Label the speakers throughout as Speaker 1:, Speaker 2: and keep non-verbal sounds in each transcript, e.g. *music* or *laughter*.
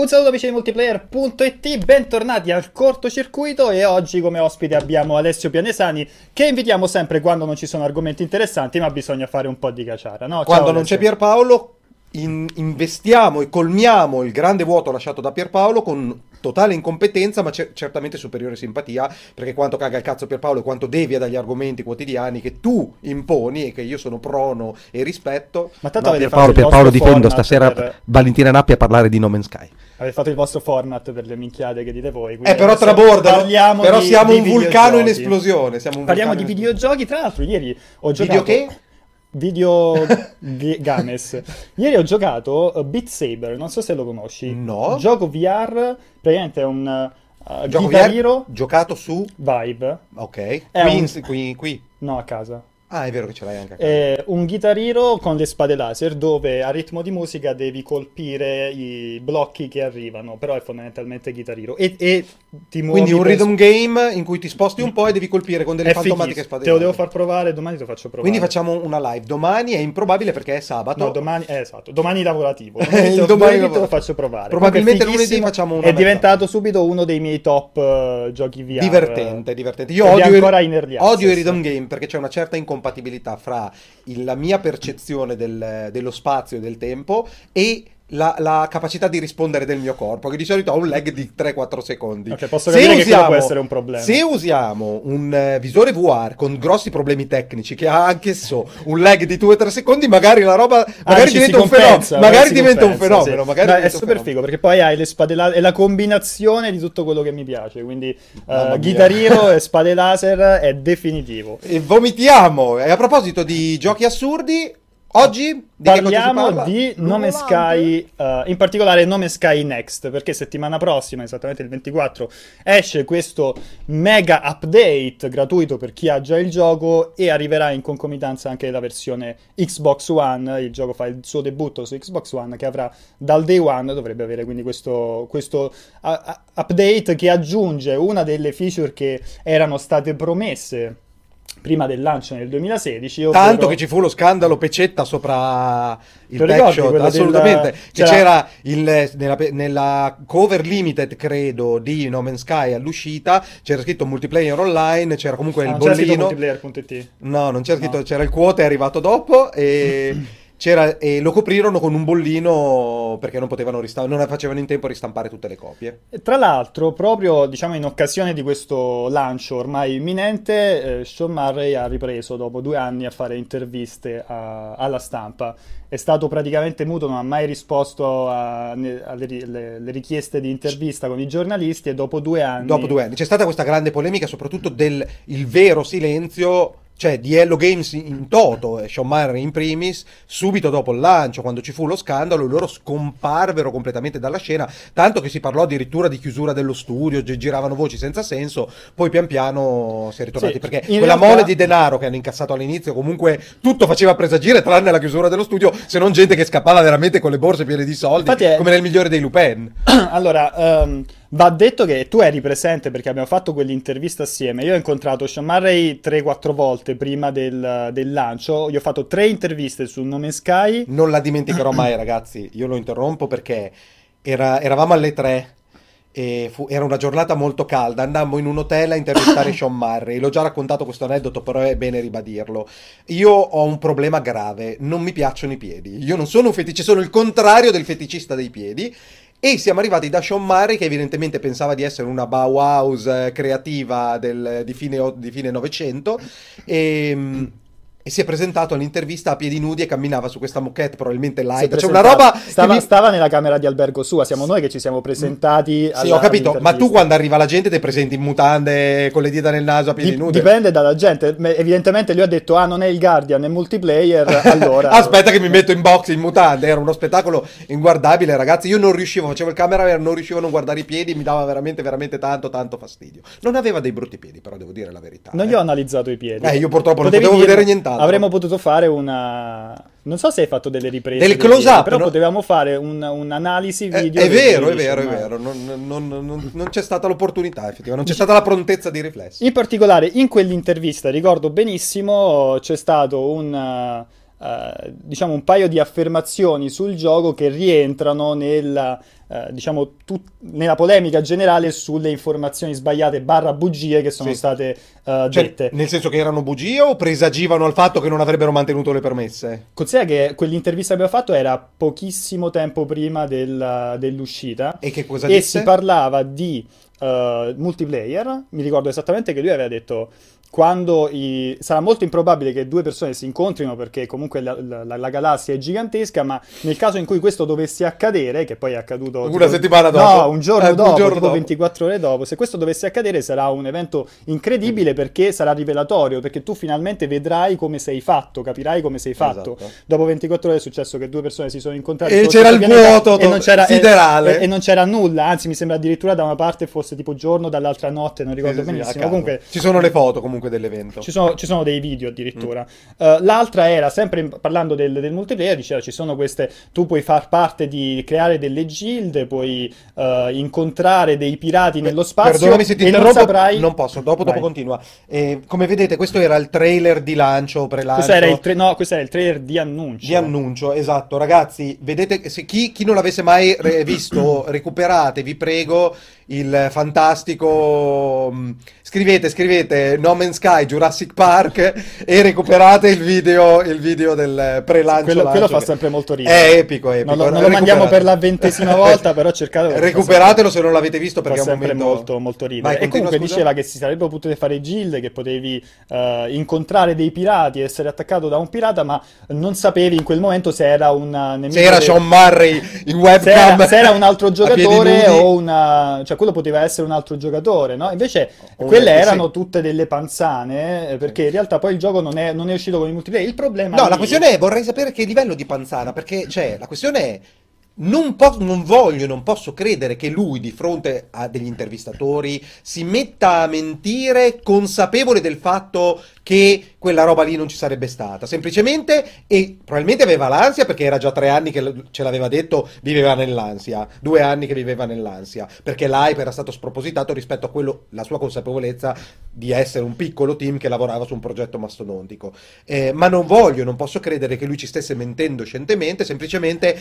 Speaker 1: Un saluto amici di multiplayer.it, bentornati al cortocircuito e oggi come ospite abbiamo Alessio Pianesani che invitiamo sempre quando non ci sono argomenti interessanti ma bisogna fare un po' di caciara, no? Ciao,
Speaker 2: Quando non
Speaker 1: Alessio.
Speaker 2: c'è Pierpaolo, in- investiamo e colmiamo il grande vuoto lasciato da Pierpaolo con totale incompetenza, ma cer- certamente superiore simpatia, perché quanto caga il cazzo Pierpaolo e quanto devia dagli argomenti quotidiani che tu imponi e che io sono prono e rispetto.
Speaker 1: Ma tanto
Speaker 2: No, Pierpaolo, Pierpaolo difendo stasera
Speaker 1: per-
Speaker 2: Valentina Nappi a parlare di No Man's Sky.
Speaker 1: Avete fatto il vostro format per le minchiate che dite voi.
Speaker 2: Eh, però
Speaker 1: parliamo
Speaker 2: Però
Speaker 1: di-
Speaker 2: siamo
Speaker 1: di
Speaker 2: un vulcano in esplosione. Siamo un
Speaker 1: Parliamo di videogiochi, tra l'altro ieri ho
Speaker 2: Video
Speaker 1: giocato...
Speaker 2: che?
Speaker 1: Video *laughs* Games. Ieri ho giocato uh, Beat Saber, non so se lo conosci.
Speaker 2: No.
Speaker 1: Gioco VR, praticamente è un uh,
Speaker 2: Gioco VR
Speaker 1: Hero
Speaker 2: giocato su...
Speaker 1: Vibe.
Speaker 2: Ok.
Speaker 1: È
Speaker 2: Qui,
Speaker 1: un-
Speaker 2: in- qui, qui.
Speaker 1: No, a casa.
Speaker 2: Ah, è vero che ce l'hai anche a casa.
Speaker 1: È un Guitar Hero con le spade laser dove a ritmo di musica devi colpire i blocchi che arrivano, però è fondamentalmente Guitar Hero. E, e ti muovi
Speaker 2: Quindi un
Speaker 1: per-
Speaker 2: rhythm game in cui ti sposti un po' e devi colpire con delle
Speaker 1: È
Speaker 2: fantomatiche
Speaker 1: fighissimo.
Speaker 2: spade.
Speaker 1: Te lo devo far provare, domani te lo faccio provare.
Speaker 2: Quindi facciamo una live. Domani è improbabile perché è sabato.
Speaker 1: No, domani, eh, esatto, domani lavorativo.
Speaker 2: Il *laughs*
Speaker 1: Domani, te,
Speaker 2: domani
Speaker 1: domani te lo
Speaker 2: lavorativo.
Speaker 1: faccio provare.
Speaker 2: Probabilmente
Speaker 1: è
Speaker 2: lunedì facciamo una
Speaker 1: È
Speaker 2: mezza.
Speaker 1: diventato subito uno dei miei top eh, giochi VR.
Speaker 2: Divertente, divertente. Io
Speaker 1: è
Speaker 2: odio, odio i rhythm game perché c'è una certa incompatibilità fra il- la mia percezione del- dello spazio e del tempo e la, la capacità di rispondere del mio corpo, che di solito ha un lag di 3-4 secondi.
Speaker 1: Ok, posso capire che quello può essere un problema.
Speaker 2: Se usiamo un eh, visore VR con grossi problemi tecnici, che ha anch'esso un lag di 2-3 secondi, magari la roba
Speaker 1: Ah,
Speaker 2: magari
Speaker 1: si
Speaker 2: diventa un fenomeno.
Speaker 1: compensa,
Speaker 2: Magari
Speaker 1: si
Speaker 2: diventa un
Speaker 1: compensa,
Speaker 2: fenomeno.
Speaker 1: sì.
Speaker 2: magari
Speaker 1: No, è
Speaker 2: diventa un
Speaker 1: super
Speaker 2: fenomeno.
Speaker 1: figo perché poi hai le spade laser, è la combinazione di tutto quello che mi piace. Quindi eh,
Speaker 2: mia.
Speaker 1: Guitar Hero e spade laser è definitivo.
Speaker 2: E vomitiamo. E a proposito di giochi assurdi, oggi di
Speaker 1: Parliamo di Nome Sky, eh, in particolare Nome Sky Next, perché settimana prossima, esattamente il 24, esce questo mega update gratuito per chi ha già il gioco e arriverà in concomitanza anche la versione Xbox One. Il gioco fa il suo debutto su Xbox One che avrà dal day one, dovrebbe avere quindi questo, questo a- update che aggiunge una delle feature che erano state promesse. Prima del lancio nel 2016, ovvero-
Speaker 2: Tanto che ci fu lo scandalo Pecetta sopra il backshot, assolutamente.
Speaker 1: del-
Speaker 2: Che
Speaker 1: c'era-
Speaker 2: c'era il- nella, nella cover limited, credo, di No Man's Sky all'uscita, c'era scritto multiplayer online, c'era comunque
Speaker 1: Ah,
Speaker 2: il
Speaker 1: non c'era scritto
Speaker 2: bollino.
Speaker 1: multiplayer.it.
Speaker 2: No, non c'era scritto,
Speaker 1: No.
Speaker 2: c'era il quote, è arrivato dopo e, *clears throat* c'era, e lo coprirono con un bollino perché non potevano ristam- non facevano in tempo a ristampare tutte le copie.
Speaker 1: E Tra l'altro, proprio diciamo in occasione di questo lancio ormai imminente, eh, Sean Murray ha ripreso dopo due anni a fare interviste a- alla stampa. È stato praticamente muto, non ha mai risposto alle ri- le- le richieste di intervista con i giornalisti e dopo due anni...
Speaker 2: Dopo due anni c'è stata questa grande polemica, soprattutto del il vero silenzio. Cioè, di Hello Games in toto e Sean Murray in primis, subito dopo il lancio, quando ci fu lo scandalo, loro scomparvero completamente dalla scena, tanto che si parlò addirittura di chiusura dello studio, gi- giravano voci senza senso, poi pian piano si è ritornati,
Speaker 1: Sì,
Speaker 2: perché quella
Speaker 1: realtà-
Speaker 2: mole di denaro che hanno incassato all'inizio, comunque tutto faceva presagire, tranne la chiusura dello studio, se non gente che scappava veramente con le borse piene di soldi,
Speaker 1: è-
Speaker 2: come nel migliore dei Lupin. *clears throat*
Speaker 1: Allora, ehm, va detto che tu eri presente perché abbiamo fatto quell'intervista assieme. Io ho incontrato Sean Murray 3-4 volte prima del, del lancio. Gli ho fatto tre interviste su Nome Sky.
Speaker 2: Non la dimenticherò mai, ragazzi. Io lo interrompo perché era- eravamo alle tre. E fu- era una giornata molto calda. Andammo in un hotel a intervistare *coughs* Sean Murray. L'ho già raccontato questo aneddoto, però è bene ribadirlo. Io ho un problema grave: non mi piacciono i piedi. Io non sono un feticista, sono il contrario del feticista dei piedi. E siamo arrivati da Sean Murray, che evidentemente pensava di essere una Bauhaus eh, creativa del- di, fine, di fine Novecento. E. mm, e si è presentato all'intervista a piedi nudi e camminava su questa moquette probabilmente light. C'è
Speaker 1: presentato.
Speaker 2: una roba
Speaker 1: Stava,
Speaker 2: mi-
Speaker 1: stava nella camera di albergo sua. Siamo noi che ci siamo presentati.
Speaker 2: Sì,
Speaker 1: alla-
Speaker 2: ho capito, ma tu quando arriva la gente ti presenti in mutande con le dita nel naso a piedi
Speaker 1: Di-
Speaker 2: nudi?
Speaker 1: dipende dalla gente. Me- Evidentemente lui ha detto: Ah, non è il Guardian, è multiplayer. *laughs* Allora,
Speaker 2: Aspetta che mi metto in box in mutande, era uno spettacolo inguardabile, ragazzi. Io non riuscivo, facevo il camera, non riuscivo a non guardare i piedi, mi dava veramente, veramente tanto, tanto fastidio. Non aveva dei brutti piedi, però devo dire la verità.
Speaker 1: Non
Speaker 2: eh.
Speaker 1: gli ho analizzato i piedi.
Speaker 2: Eh, io purtroppo non
Speaker 1: Potevi
Speaker 2: potevo
Speaker 1: dirlo.
Speaker 2: vedere nient'altro.
Speaker 1: Avremmo potuto fare una. Non so se hai fatto delle riprese. Dei
Speaker 2: close up,
Speaker 1: però
Speaker 2: no?
Speaker 1: potevamo fare un- un'analisi
Speaker 2: Eh,
Speaker 1: video.
Speaker 2: è
Speaker 1: dei
Speaker 2: vero, è vero, è
Speaker 1: insomma.
Speaker 2: vero. Non, non- non- non c'è stata l'opportunità, effettivamente. Non c'è stata la prontezza di riflessi.
Speaker 1: In particolare, in quell'intervista, ricordo benissimo, c'è stato un. uh, diciamo un paio di affermazioni sul gioco che rientrano nella, uh, diciamo, tut- nella polemica generale sulle informazioni sbagliate barra bugie che sono
Speaker 2: Sì.
Speaker 1: state uh,
Speaker 2: Cioè,
Speaker 1: dette.
Speaker 2: nel senso che erano bugie o presagivano al fatto che non avrebbero mantenuto le promesse?
Speaker 1: Considera che quell'intervista che abbiamo fatto era pochissimo tempo prima del- dell'uscita
Speaker 2: E che cosa
Speaker 1: e
Speaker 2: disse?
Speaker 1: si parlava di uh, multiplayer. Mi ricordo esattamente che lui aveva detto quando i- sarà molto improbabile che due persone si incontrino perché comunque la, la- la galassia è gigantesca, ma nel caso in cui questo dovesse accadere, che poi è accaduto
Speaker 2: Una
Speaker 1: tipo-
Speaker 2: settimana dopo.
Speaker 1: No, un giorno
Speaker 2: Eh, un
Speaker 1: dopo,
Speaker 2: giorno
Speaker 1: tipo
Speaker 2: dopo.
Speaker 1: 24 ore dopo, se questo dovesse accadere sarà un evento incredibile perché sarà rivelatorio, perché tu finalmente vedrai come sei fatto, capirai come sei fatto.
Speaker 2: Esatto.
Speaker 1: Dopo 24 ore è successo che due persone si sono incontrate
Speaker 2: E c'era il vuoto
Speaker 1: e non c'era,
Speaker 2: siderale.
Speaker 1: E, e non c'era nulla, anzi mi sembra addirittura da una parte fosse tipo giorno, dall'altra notte, non ricordo
Speaker 2: Sì, sì, sì,
Speaker 1: benissimo.
Speaker 2: caso.
Speaker 1: Comunque
Speaker 2: Ci sono le foto comunque dell'evento.
Speaker 1: ci sono, ci sono dei video addirittura.
Speaker 2: Mm.
Speaker 1: Uh, l'altra era, sempre parlando del, del multiplayer, diceva ci sono queste, tu puoi far parte di creare delle guild, puoi uh, incontrare dei pirati nello spazio
Speaker 2: Perdonami se ti
Speaker 1: e non
Speaker 2: interrompo,
Speaker 1: saprai...
Speaker 2: non posso, dopo, dopo
Speaker 1: Vai.
Speaker 2: continua. Eh, come vedete, questo era il trailer di lancio, pre-lancio.
Speaker 1: Questo era, il tra- no, questo era il trailer di annuncio.
Speaker 2: Di annuncio, esatto, ragazzi, vedete, se chi, chi non l'avesse mai re- visto, *clears throat* recuperate, vi prego, il fantastico, mh, scrivete, scrivete No Man's Sky, Jurassic Park e recuperate il video, il video del pre-lancio.
Speaker 1: Quello, quello fa sempre molto ridere.
Speaker 2: È epico, epico.
Speaker 1: Non lo, non lo mandiamo per la ventesima *laughs* volta, però cercate...
Speaker 2: Recuperatelo se non l'avete visto perché è un
Speaker 1: sempre
Speaker 2: momento...
Speaker 1: molto, molto ridere.
Speaker 2: Vai,
Speaker 1: e comunque
Speaker 2: scusa.
Speaker 1: diceva che si sarebbero potute fare guild, che potevi eh, incontrare dei pirati, essere attaccato da un pirata, ma non sapevi in quel momento se era un nemico.
Speaker 2: Se era
Speaker 1: de-
Speaker 2: Sean Murray in
Speaker 1: se
Speaker 2: webcam.
Speaker 1: era, se era un altro *laughs* giocatore o una... cioè quello poteva essere un altro giocatore, no? Invece
Speaker 2: O-
Speaker 1: quelle
Speaker 2: sì.
Speaker 1: erano tutte delle panzane, eh, perché in realtà poi il gioco non è, non è uscito con il multiplayer. Il problema
Speaker 2: No,
Speaker 1: lì-
Speaker 2: la questione è, vorrei sapere che livello di panzana, perché, cioè, la questione è, non, non voglio, non posso credere che lui, di fronte a degli intervistatori, si metta a mentire consapevole del fatto che quella roba lì non ci sarebbe stata. Semplicemente, e probabilmente aveva l'ansia, perché era già tre anni che ce l'aveva detto, viveva nell'ansia, due anni che viveva nell'ansia, perché l'hype era stato spropositato rispetto a quello, la sua consapevolezza di essere un piccolo team che lavorava su un progetto mastodontico. Eh, ma non voglio, non posso credere che lui ci stesse mentendo scientemente, semplicemente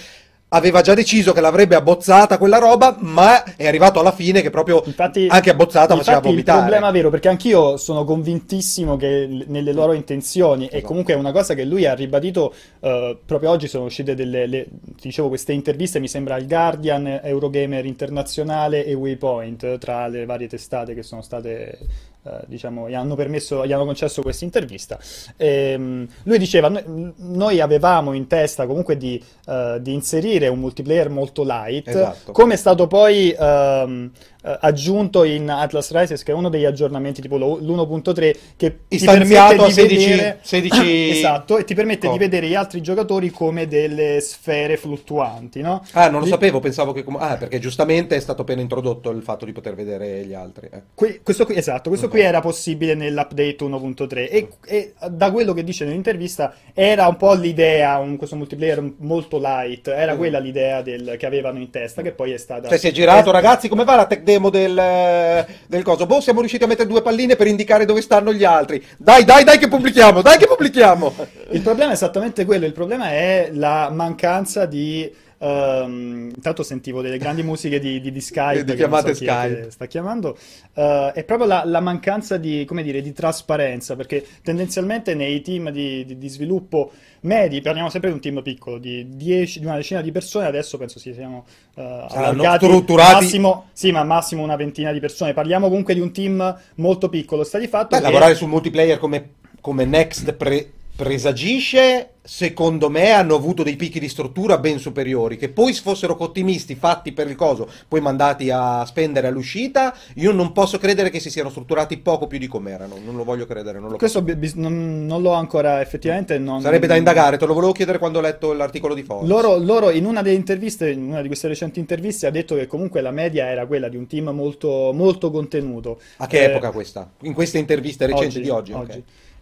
Speaker 2: aveva già deciso che l'avrebbe abbozzata quella roba, ma è arrivato alla fine che proprio
Speaker 1: Infatti,
Speaker 2: anche abbozzata faceva
Speaker 1: infatti il
Speaker 2: vomitare.
Speaker 1: problema vero, perché anch'io sono convintissimo che nelle loro intenzioni, e
Speaker 2: Esatto.
Speaker 1: comunque è una cosa che lui ha ribadito, eh, proprio oggi sono uscite delle, le- dicevo, queste interviste, mi sembra il Guardian, Eurogamer Internazionale e Waypoint, tra le varie testate che sono state, eh, diciamo, gli hanno permesso, gli hanno concesso questa intervista. Ehm, lui diceva, noi, noi avevamo in testa comunque di, eh, di inserire un multiplayer molto light,
Speaker 2: Esatto.
Speaker 1: come è stato poi ehm, eh, aggiunto in Atlas Rises, che è uno degli aggiornamenti tipo lo- l'1.3, che ti
Speaker 2: Istanziato
Speaker 1: permette
Speaker 2: a
Speaker 1: di
Speaker 2: 16
Speaker 1: vedere
Speaker 2: 16 *coughs*
Speaker 1: esatto, e ti permette
Speaker 2: Co-
Speaker 1: di vedere gli altri giocatori come delle sfere fluttuanti, no?
Speaker 2: Ah, non lo
Speaker 1: Di-
Speaker 2: sapevo, pensavo che... Ah, perché giustamente è stato appena introdotto il fatto di poter vedere gli altri. eh.
Speaker 1: Que- questo qui, esatto, questo
Speaker 2: Ok.
Speaker 1: qui era possibile nell'update 1.3 e, e da quello che dice nell'intervista era un po' l'idea, un- questo multiplayer molto light, era
Speaker 2: Mm.
Speaker 1: quella l'idea del- che avevano in testa, che poi è stata...
Speaker 2: Cioè, si è girato,
Speaker 1: è-
Speaker 2: ragazzi, come va la tech demo del, del coso? Boh, siamo riusciti a mettere due palline per indicare dove stanno gli altri. Dai, dai, dai che pubblichiamo, dai che pubblichiamo!
Speaker 1: Il problema è esattamente quello, il problema è la mancanza di... ehm, intanto sentivo delle grandi musiche di, di, di Skype, *laughs*
Speaker 2: Di chiamate
Speaker 1: so
Speaker 2: Skype.
Speaker 1: sta chiamando, eh, è proprio la, la mancanza di, come dire, di trasparenza, perché tendenzialmente nei team di, sviluppo medi, parliamo sempre di un team piccolo, di, 10, di una decina di persone, adesso penso si siamo eh, allargati
Speaker 2: strutturati.
Speaker 1: massimo, sì, ma massimo una ventina di persone, parliamo comunque di un team molto piccolo, sta di fatto
Speaker 2: Beh,
Speaker 1: che-
Speaker 2: lavorare sul multiplayer come, come Next pre- presagisce, secondo me hanno avuto dei picchi di struttura ben superiori, che poi fossero ottimisti fatti per il coso, poi mandati a spendere all'uscita, io non posso credere che si siano strutturati poco più di come erano, non lo voglio credere, non lo
Speaker 1: Questo bi- bis- non, non l'ho ancora effettivamente. Non...
Speaker 2: Sarebbe da indagare, te lo volevo chiedere quando ho letto l'articolo di Forbes.
Speaker 1: Loro, loro in una delle interviste, in una di queste recenti interviste, ha detto che comunque la media era quella di un team molto, molto contenuto.
Speaker 2: A che
Speaker 1: Eh,
Speaker 2: epoca questa? In queste interviste recenti di oggi? ok.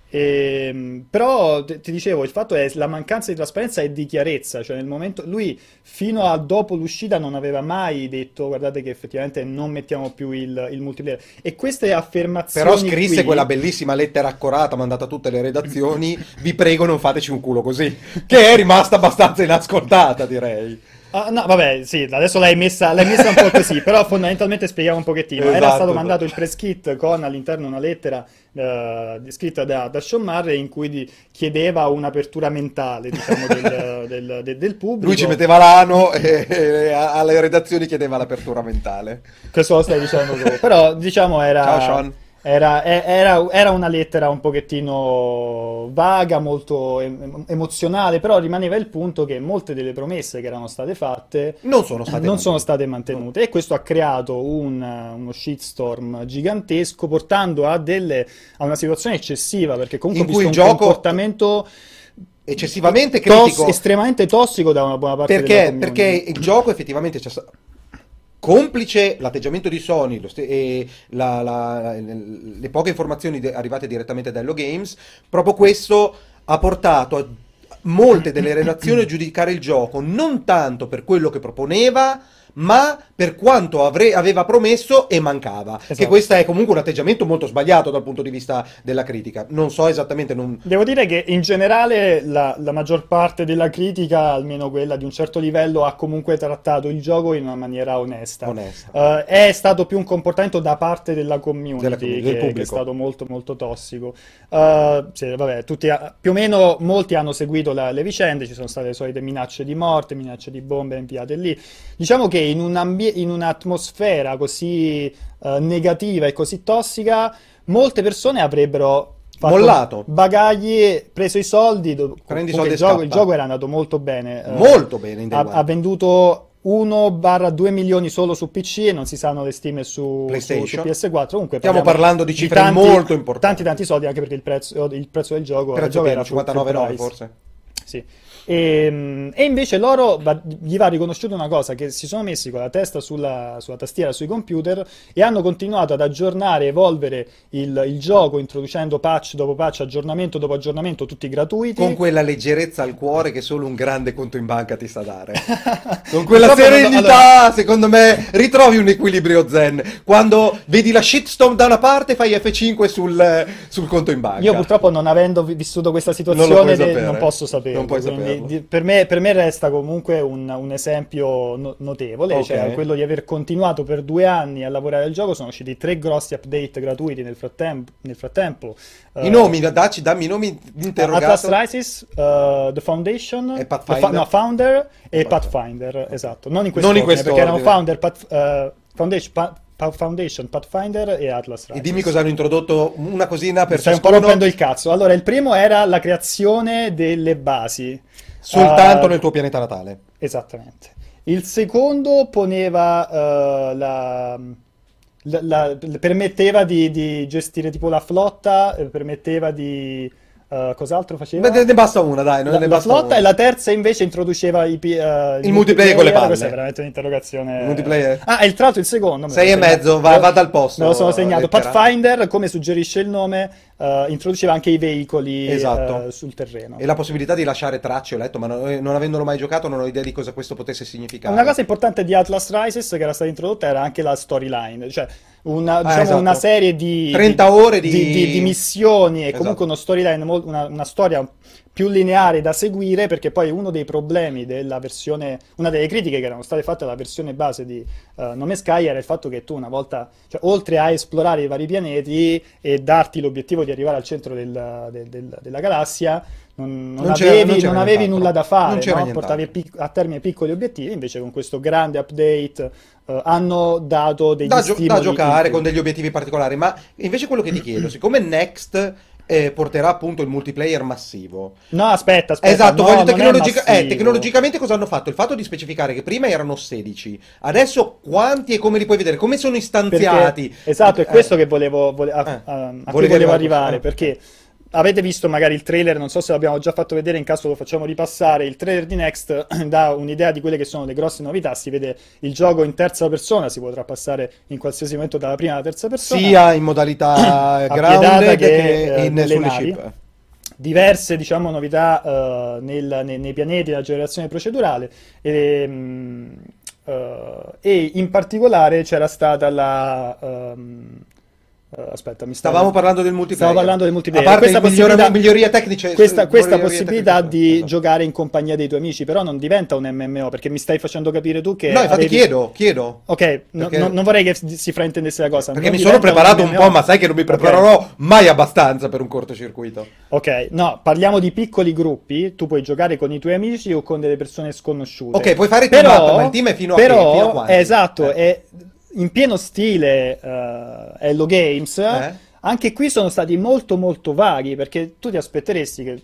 Speaker 1: E, ehm, però ti dicevo, il fatto è la mancanza di trasparenza e di chiarezza, cioè nel momento lui fino a dopo l'uscita non aveva mai detto guardate che effettivamente non mettiamo più il, il multiplayer. E queste affermazioni
Speaker 2: però scrisse
Speaker 1: qui...
Speaker 2: quella bellissima lettera accorata mandata a tutte le redazioni vi prego non fateci un culo così che è rimasta abbastanza inascoltata direi
Speaker 1: Ah, no, vabbè, sì, adesso l'hai messa, l'hai messa un po' così, *laughs* però fondamentalmente spieghiamo un pochettino. Esatto, Era stato mandato il press kit con all'interno una lettera uh, scritta da, da Sean Murray in cui di, chiedeva un'apertura mentale, diciamo, del, *laughs* del, del, del, pubblico.
Speaker 2: Lui ci metteva l'ano e, e, alle redazioni chiedeva l'apertura mentale.
Speaker 1: Questo lo stai dicendo tu, però diciamo era...
Speaker 2: Ciao Sean.
Speaker 1: Era, era, era, una lettera un pochettino vaga, molto emozionale, però rimaneva il punto che molte delle promesse che erano state fatte
Speaker 2: non sono state,
Speaker 1: non sono state mantenute. E questo ha creato un, uno shitstorm gigantesco, portando a, delle, a, una situazione eccessiva, perché comunque
Speaker 2: in cui
Speaker 1: il
Speaker 2: gioco...
Speaker 1: comportamento
Speaker 2: eccessivamente critico.
Speaker 1: tos- estremamente tossico da una buona parte
Speaker 2: perché, perché il gioco effettivamente c'è stato complice l'atteggiamento di Sony st- e la, la, le poche informazioni de- arrivate direttamente da Hello Games, proprio questo ha portato a molte delle redazioni a giudicare il gioco non tanto per quello che proponeva, ma per quanto avre- aveva promesso e mancava. Esatto. Che questo è comunque un atteggiamento molto sbagliato dal punto di vista della critica. Non so esattamente. Non...
Speaker 1: Devo dire che in generale la, la, maggior parte della critica, almeno quella di un certo livello, ha comunque trattato il gioco in una maniera onesta.
Speaker 2: onesta.
Speaker 1: Uh, è stato più un comportamento da parte della community della, che,
Speaker 2: del pubblico.
Speaker 1: che è stato molto molto tossico. Uh, sì, vabbè, tutti, più o meno molti hanno seguito la, le vicende, ci sono state le solite minacce di morte, minacce di bombe inviate lì. Diciamo che in, un ambi- in un'atmosfera così uh, negativa e così tossica, molte persone avrebbero
Speaker 2: mollato
Speaker 1: bagagli, preso i soldi.
Speaker 2: Prendi i soldi
Speaker 1: il, gioco, il gioco era andato molto bene.
Speaker 2: Eh, molto bene.
Speaker 1: Ha, ha, venduto 1-2 milioni solo su PC e non si sanno le stime su, su, su PS4. Comunque
Speaker 2: stiamo parlando di cifre
Speaker 1: di tanti,
Speaker 2: molto importanti.
Speaker 1: Tanti tanti soldi anche perché il prezzo, il prezzo del gioco,
Speaker 2: il
Speaker 1: gioco
Speaker 2: era 59,9
Speaker 1: forse. Sì. E, ehm, e, invece loro va, gli va riconosciuto una cosa, che si sono messi con la testa sulla, sulla tastiera sui computer e hanno continuato ad aggiornare, evolvere il, il, gioco introducendo patch dopo patch, aggiornamento dopo aggiornamento, tutti gratuiti.
Speaker 2: Con quella leggerezza al cuore che solo un grande conto in banca ti sa dare. *laughs* con quella serenità, allora... secondo me, ritrovi un equilibrio zen. Quando vedi la shitstorm da una parte, fai F5 sul, sul conto in banca.
Speaker 1: Io purtroppo non avendo vissuto questa situazione non, de- non posso sapere.
Speaker 2: Non puoi sapere
Speaker 1: di, per, me, per, me, resta comunque un, un esempio no, notevole, okay. cioè quello di aver continuato per due anni a lavorare al gioco, sono usciti tre grossi update gratuiti nel frattempo. Nel frattempo.
Speaker 2: I uh, nomi, dacci, dammi i nomi interrogati.
Speaker 1: Atlas Rises, uh, The Foundation,
Speaker 2: e Pathfinder, fa-
Speaker 1: no, Founder e Pathfinder, okay. esatto. Non in questo
Speaker 2: non in ordine,
Speaker 1: perché erano Founder, Path, uh, Foundation, Path, Foundation, Pathfinder e Atlas Rises.
Speaker 2: E dimmi cosa hanno introdotto, una cosina per
Speaker 1: Stai ciascuno. un po' rompendo il cazzo. Allora, il primo era la creazione delle basi.
Speaker 2: Soltanto uh, nel tuo pianeta natale.
Speaker 1: Esattamente. Il secondo poneva uh, la, la, la, permetteva di, di, gestire tipo la flotta, eh, permetteva di Uh, cos'altro faceva?
Speaker 2: Beh, ne basta una, dai. Non
Speaker 1: la,
Speaker 2: ne
Speaker 1: la flotta
Speaker 2: una.
Speaker 1: e la terza invece introduceva i, uh, il,
Speaker 2: il, multiplayer con le palle.
Speaker 1: Questa è veramente un'interrogazione.
Speaker 2: Il multiplayer?
Speaker 1: Ah, e tra l'altro il secondo.
Speaker 2: Sei e mezzo, va, va, dal posto.
Speaker 1: Me lo sono segnato. Lettera. Pathfinder, come suggerisce il nome, uh, introduceva anche i veicoli
Speaker 2: esatto.
Speaker 1: sul terreno.
Speaker 2: E la possibilità di lasciare tracce, ho letto, ma non, non, avendolo mai giocato non ho idea di cosa questo potesse significare.
Speaker 1: Una cosa importante di Atlas Rises che era stata introdotta era anche la storyline, cioè una,
Speaker 2: Ah,
Speaker 1: diciamo,
Speaker 2: esatto.
Speaker 1: una serie di,
Speaker 2: 30
Speaker 1: di-
Speaker 2: ore di-
Speaker 1: di- di- di missioni e
Speaker 2: Esatto.
Speaker 1: comunque uno storyline, una, una storia più lineare da seguire perché poi uno dei problemi della versione, una delle critiche che erano state fatte alla versione base di uh, Nome Sky era il fatto che tu una volta, cioè, oltre a esplorare i vari pianeti e darti l'obiettivo di arrivare al centro del- del- del- della galassia, non, non
Speaker 2: Non
Speaker 1: avevi,
Speaker 2: non
Speaker 1: avevi nulla da fare, no? portavi pic- a termine piccoli obiettivi, invece con questo grande update eh, hanno dato degli
Speaker 2: da, gio-
Speaker 1: stimoli
Speaker 2: da giocare con degli obiettivi particolari. Ma invece quello che ti chiedo, siccome Next eh, porterà appunto il multiplayer massivo.
Speaker 1: No, aspetta, aspetta.
Speaker 2: Esatto,
Speaker 1: no,
Speaker 2: tecnologica- eh, tecnologicamente cosa hanno fatto? Il fatto di specificare che prima erano 16, adesso quanti e come li puoi vedere? Come sono istanziati?
Speaker 1: Perché- esatto, è
Speaker 2: Eh,
Speaker 1: questo che volevo, vole- a,
Speaker 2: Eh.
Speaker 1: a- a volevo
Speaker 2: arrivare
Speaker 1: perché avete visto magari il trailer, non so se l'abbiamo già fatto vedere, in caso lo facciamo ripassare. Il trailer di Next *clears throat* dà un'idea di quelle che sono le grosse novità. Si vede il gioco in terza persona, si potrà passare in qualsiasi momento dalla prima alla terza persona.
Speaker 2: Sia in modalità *clears throat* grounded che, che
Speaker 1: eh,
Speaker 2: in, sulle
Speaker 1: navi.
Speaker 2: chip.
Speaker 1: diverse diciamo, novità eh, nel- nei, nei pianeti della generazione procedurale e, mm, eh, e in particolare c'era stata la eh, aspetta mi stavo-
Speaker 2: Stavamo parlando del multiplayer.
Speaker 1: Stavo parlando del multiplayer.
Speaker 2: A parte
Speaker 1: Questa possibilità-
Speaker 2: miglioria tecniche.
Speaker 1: questa, questa
Speaker 2: migliorie
Speaker 1: possibilità
Speaker 2: tecniche,
Speaker 1: di
Speaker 2: esatto.
Speaker 1: giocare in compagnia dei tuoi amici però non diventa un MMO perché mi stai facendo capire tu che
Speaker 2: No, infatti
Speaker 1: avevi-
Speaker 2: chiedo, chiedo.
Speaker 1: ok
Speaker 2: Perché-
Speaker 1: no- non vorrei che si fraintendesse la cosa
Speaker 2: Perché
Speaker 1: non
Speaker 2: mi sono preparato un
Speaker 1: MMO.
Speaker 2: po', ma sai che non mi preparerò mai abbastanza per un cortocircuito.
Speaker 1: Ok, no, parliamo di piccoli gruppi, tu puoi giocare con i tuoi amici o con delle persone sconosciute.
Speaker 2: Ok, puoi fare team
Speaker 1: però,
Speaker 2: up, ma il team è fino a
Speaker 1: però?
Speaker 2: Fino a quanti?
Speaker 1: esatto,
Speaker 2: Eh.
Speaker 1: è in pieno stile eh, Hello Games,
Speaker 2: Eh?
Speaker 1: anche qui sono stati molto molto vaghi, perché tu ti aspetteresti che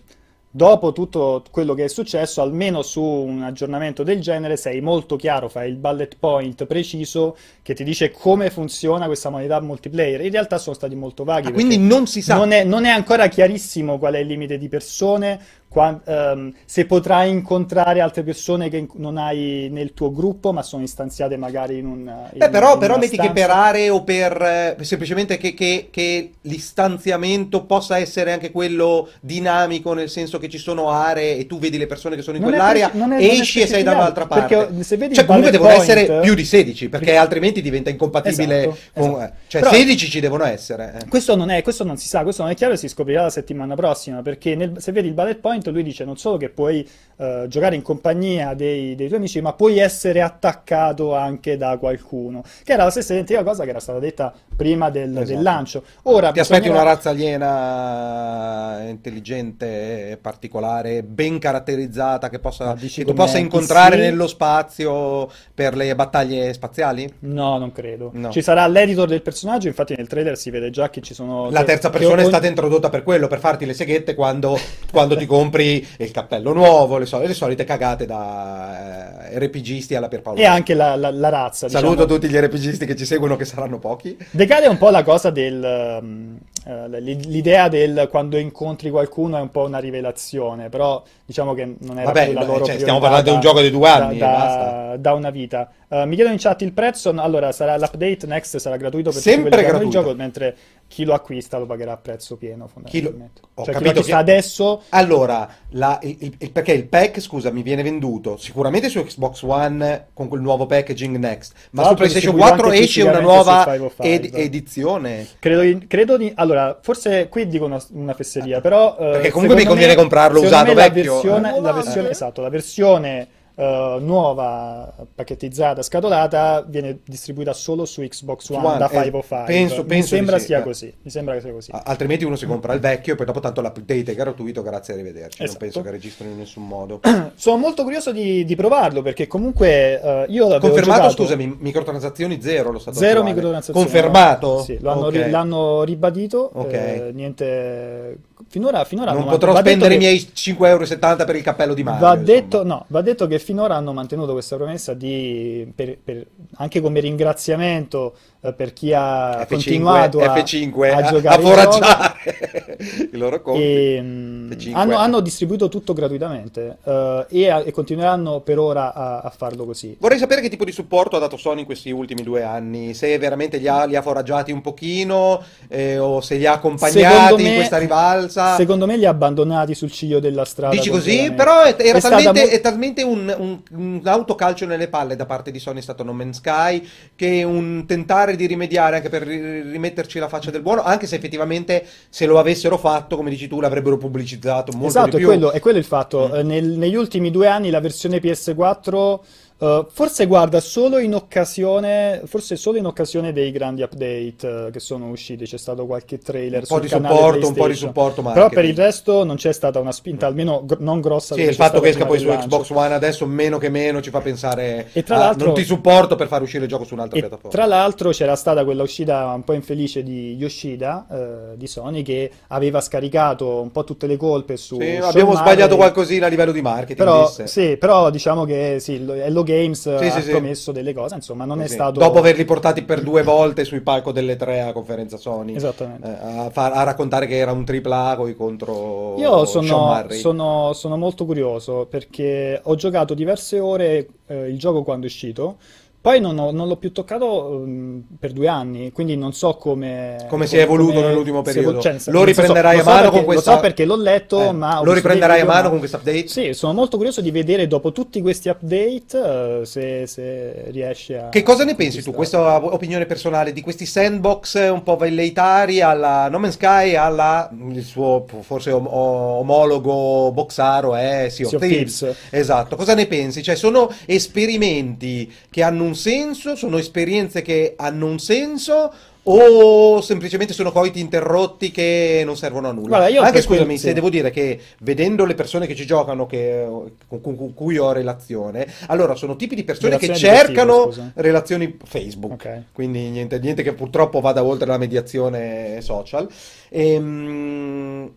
Speaker 1: dopo tutto quello che è successo, almeno su un aggiornamento del genere, sei molto chiaro, fai il bullet point preciso che ti dice come funziona questa modalità multiplayer. In realtà sono stati molto vaghi.
Speaker 2: Ah, quindi non si sa.
Speaker 1: non è, non è ancora chiarissimo qual è il limite di persone, qua- ehm, se potrai incontrare altre persone che non hai nel tuo gruppo, ma sono istanziate magari in un.
Speaker 2: Beh,
Speaker 1: in-
Speaker 2: però,
Speaker 1: in
Speaker 2: però metti che per aree o per eh, semplicemente che, che- che l'istanziamento possa essere anche quello dinamico, nel senso che ci sono aree e tu vedi le persone che sono in
Speaker 1: Non
Speaker 2: quell'area,
Speaker 1: non è-
Speaker 2: esci e sei da un'altra parte.
Speaker 1: perché se vedi
Speaker 2: cioè, comunque devono
Speaker 1: point-
Speaker 2: essere più di 16, perché
Speaker 1: Perché-
Speaker 2: altrimenti diventa incompatibile
Speaker 1: Esatto,
Speaker 2: con...
Speaker 1: esatto.
Speaker 2: Cioè,
Speaker 1: Però-
Speaker 2: 16 ci devono essere. eh.
Speaker 1: Questo non, è, questo non si sa, questo non è chiaro e si scoprirà la settimana prossima, perché nel- se vedi il bullet point lui dice non solo che puoi eh, giocare in compagnia dei, dei tuoi amici, ma puoi essere attaccato anche da qualcuno, che era la stessa identica cosa che era stata detta prima del,
Speaker 2: Esatto.
Speaker 1: del lancio. Ora
Speaker 2: Ti aspetti una razza aliena intelligente, particolare, ben caratterizzata, che, possa, che tu possa incontrare nello spazio per le battaglie spaziali?
Speaker 1: No, non credo.
Speaker 2: No.
Speaker 1: Ci sarà l'editor del personaggio, infatti nel trailer si vede già che ci sono...
Speaker 2: La
Speaker 1: che-
Speaker 2: terza persona è stata introdotta per quello, per farti le seghette quando, quando ti compri il cappello nuovo, le, sol- le solite cagate da eh, RPGisti alla Pierpaolo.
Speaker 1: E anche la, la- la razza,
Speaker 2: Saluto
Speaker 1: diciamo.
Speaker 2: tutti gli RPGisti che ci seguono, che saranno pochi.
Speaker 1: Decade un po' la cosa del... um, l'idea del quando incontri qualcuno è un po' una rivelazione, però diciamo che non era
Speaker 2: Vabbè,
Speaker 1: la loro
Speaker 2: cioè, stiamo parlando di un gioco di due anni,
Speaker 1: da, da- da una vita. Eh, mi chiedono in chat il prezzo, allora sarà l'update next sarà gratuito per
Speaker 2: Sempre
Speaker 1: hanno il
Speaker 2: gratuito.
Speaker 1: gioco, mentre chi lo acquista lo pagherà a prezzo pieno fondamentalmente.
Speaker 2: ho
Speaker 1: Cioè chi lo
Speaker 2: capito
Speaker 1: acquista
Speaker 2: che-
Speaker 1: adesso
Speaker 2: Allora, la- il- il- perché il pack, scusa, mi viene venduto sicuramente su Xbox One con quel nuovo packaging Next, ma su PlayStation
Speaker 1: distribuito
Speaker 2: 4
Speaker 1: anche
Speaker 2: esce una nuova
Speaker 1: su 505.
Speaker 2: ed- edizione.
Speaker 1: Credo, credo di... Allora, forse qui dico una, una fesseria, però... eh,
Speaker 2: Perché comunque mi conviene
Speaker 1: me-
Speaker 2: comprarlo usato
Speaker 1: me la
Speaker 2: vecchio.
Speaker 1: versione,
Speaker 2: Eh,
Speaker 1: la versione- esatto, la versione eh, nuova, pacchettizzata, scatolata, viene distribuita solo su Xbox One,
Speaker 2: One,
Speaker 1: da
Speaker 2: eh,
Speaker 1: 505.
Speaker 2: penso-
Speaker 1: Mi
Speaker 2: penso
Speaker 1: sembra
Speaker 2: sì,
Speaker 1: sia
Speaker 2: eh.
Speaker 1: così. Mi sembra che sia così.
Speaker 2: Altrimenti uno si compra il vecchio e poi dopo tanto l'update è gratuito, grazie, arrivederci. Non
Speaker 1: Esatto.
Speaker 2: penso che registrino in nessun modo. *clears throat*
Speaker 1: Sono molto curioso di, di provarlo perché comunque eh, io l'avevo
Speaker 2: Confermato,
Speaker 1: giocato-
Speaker 2: scusami, microtransazioni zero lo stato
Speaker 1: Zero
Speaker 2: attuale.
Speaker 1: microtransazioni.
Speaker 2: Confermato?
Speaker 1: Sì, lo hanno,
Speaker 2: Ok.
Speaker 1: ri- l'hanno ribadito.
Speaker 2: Ok.
Speaker 1: eh, niente. Finora, finora
Speaker 2: Non potrò spendere i miei 5,70 euro per il cappello di Mario.
Speaker 1: Va detto, no, va detto che finora hanno mantenuto questa promessa di, per- per- anche come ringraziamento eh, per chi ha
Speaker 2: F5,
Speaker 1: continuato a,
Speaker 2: F5
Speaker 1: a
Speaker 2: a,
Speaker 1: giocare
Speaker 2: a foraggiare *laughs* i loro.
Speaker 1: E, mm,
Speaker 2: F5.
Speaker 1: hanno, hanno distribuito tutto gratuitamente eh, e, a- e continueranno per ora a, farlo così.
Speaker 2: Vorrei sapere che tipo di supporto ha dato Sony in questi ultimi due anni, se veramente li ha, li ha foraggiati un pochino eh, o se li ha accompagnati
Speaker 1: me-
Speaker 2: in questa rivalsa.
Speaker 1: Secondo me li ha abbandonati sul ciglio della strada.
Speaker 2: Dici così? Però è- era
Speaker 1: È
Speaker 2: talmente,
Speaker 1: mo-
Speaker 2: è talmente un, un- un autocalcio nelle palle da parte di Sony è stato No Man's Sky che un tentare di rimediare anche per ri- rimetterci la faccia del buono, anche se effettivamente se lo avessero fatto, come dici tu, l'avrebbero pubblicizzato molto
Speaker 1: Esatto,
Speaker 2: di più.
Speaker 1: quello, è quello il fatto.
Speaker 2: Mm.
Speaker 1: Eh, nel- negli ultimi due anni la versione PS4 eh, forse guarda solo in occasione, forse solo in occasione dei grandi update eh, che sono usciti. C'è stato qualche trailer
Speaker 2: Un po' di supporto, un po' di supporto
Speaker 1: Però
Speaker 2: marketing.
Speaker 1: per il resto non c'è stata una spinta, almeno gr- non grossa.
Speaker 2: Sì, il fatto che esca poi su. Xbox One adesso meno che meno ci fa pensare
Speaker 1: E tra
Speaker 2: a
Speaker 1: l'altro-
Speaker 2: non ti supporto per far uscire il gioco su un'altra piattaforma.
Speaker 1: tra l'altro c'era stata quella uscita un po' infelice di Yoshida, eh, di Sony, che aveva scaricato un po' tutte le colpe su
Speaker 2: Sì, abbiamo
Speaker 1: Murray.
Speaker 2: sbagliato qualcosina a livello di marketing,
Speaker 1: Però,
Speaker 2: disse.
Speaker 1: sì, però diciamo che sì, lo- Hello Games
Speaker 2: Sì,
Speaker 1: ha
Speaker 2: sì, sì.
Speaker 1: promesso delle cose, insomma, non è
Speaker 2: Sì.
Speaker 1: stato...
Speaker 2: Dopo averli portati per due volte sui palco delle tre a conferenza Sony,
Speaker 1: Esattamente.
Speaker 2: eh, a, far- a raccontare che era un tripla coi contro
Speaker 1: Io sono, sono- sono molto curioso perché ho giocato diverse ore eh, il gioco quando è uscito, poi non, ho- non l'ho più toccato mm, per due anni, quindi non so come...
Speaker 2: Come si è evoluto nell'ultimo
Speaker 1: si è
Speaker 2: periodo.
Speaker 1: cioè,
Speaker 2: Lo riprenderai
Speaker 1: lo
Speaker 2: a
Speaker 1: so
Speaker 2: mano
Speaker 1: perché-
Speaker 2: con questa-
Speaker 1: Lo so perché l'ho letto,
Speaker 2: Eh,
Speaker 1: ma...
Speaker 2: lo riprenderai a mano
Speaker 1: ma-
Speaker 2: con questo update?
Speaker 1: Sì, sono molto curioso di vedere dopo tutti questi update eh, se, se riesce a...
Speaker 2: Che cosa ne pensi tu, questa opinione personale, di questi sandbox un po' velleitari alla No Man's Sky, alla il suo forse om- omologo boxaro è Sea of
Speaker 1: Sea of.
Speaker 2: Thieves. Esatto, cosa ne pensi? Cioè sono esperimenti che hanno un senso, sono esperienze che hanno un senso? O semplicemente sono coiti interrotti che non servono a nulla?
Speaker 1: Guarda,
Speaker 2: Anche scusami, se devo dire che vedendo le persone che ci giocano, che- con, con- cui ho relazione, allora sono tipi di persone
Speaker 1: di che
Speaker 2: cercano relazioni Facebook,
Speaker 1: Ok.
Speaker 2: quindi niente, niente che purtroppo vada oltre la mediazione social, Ehm,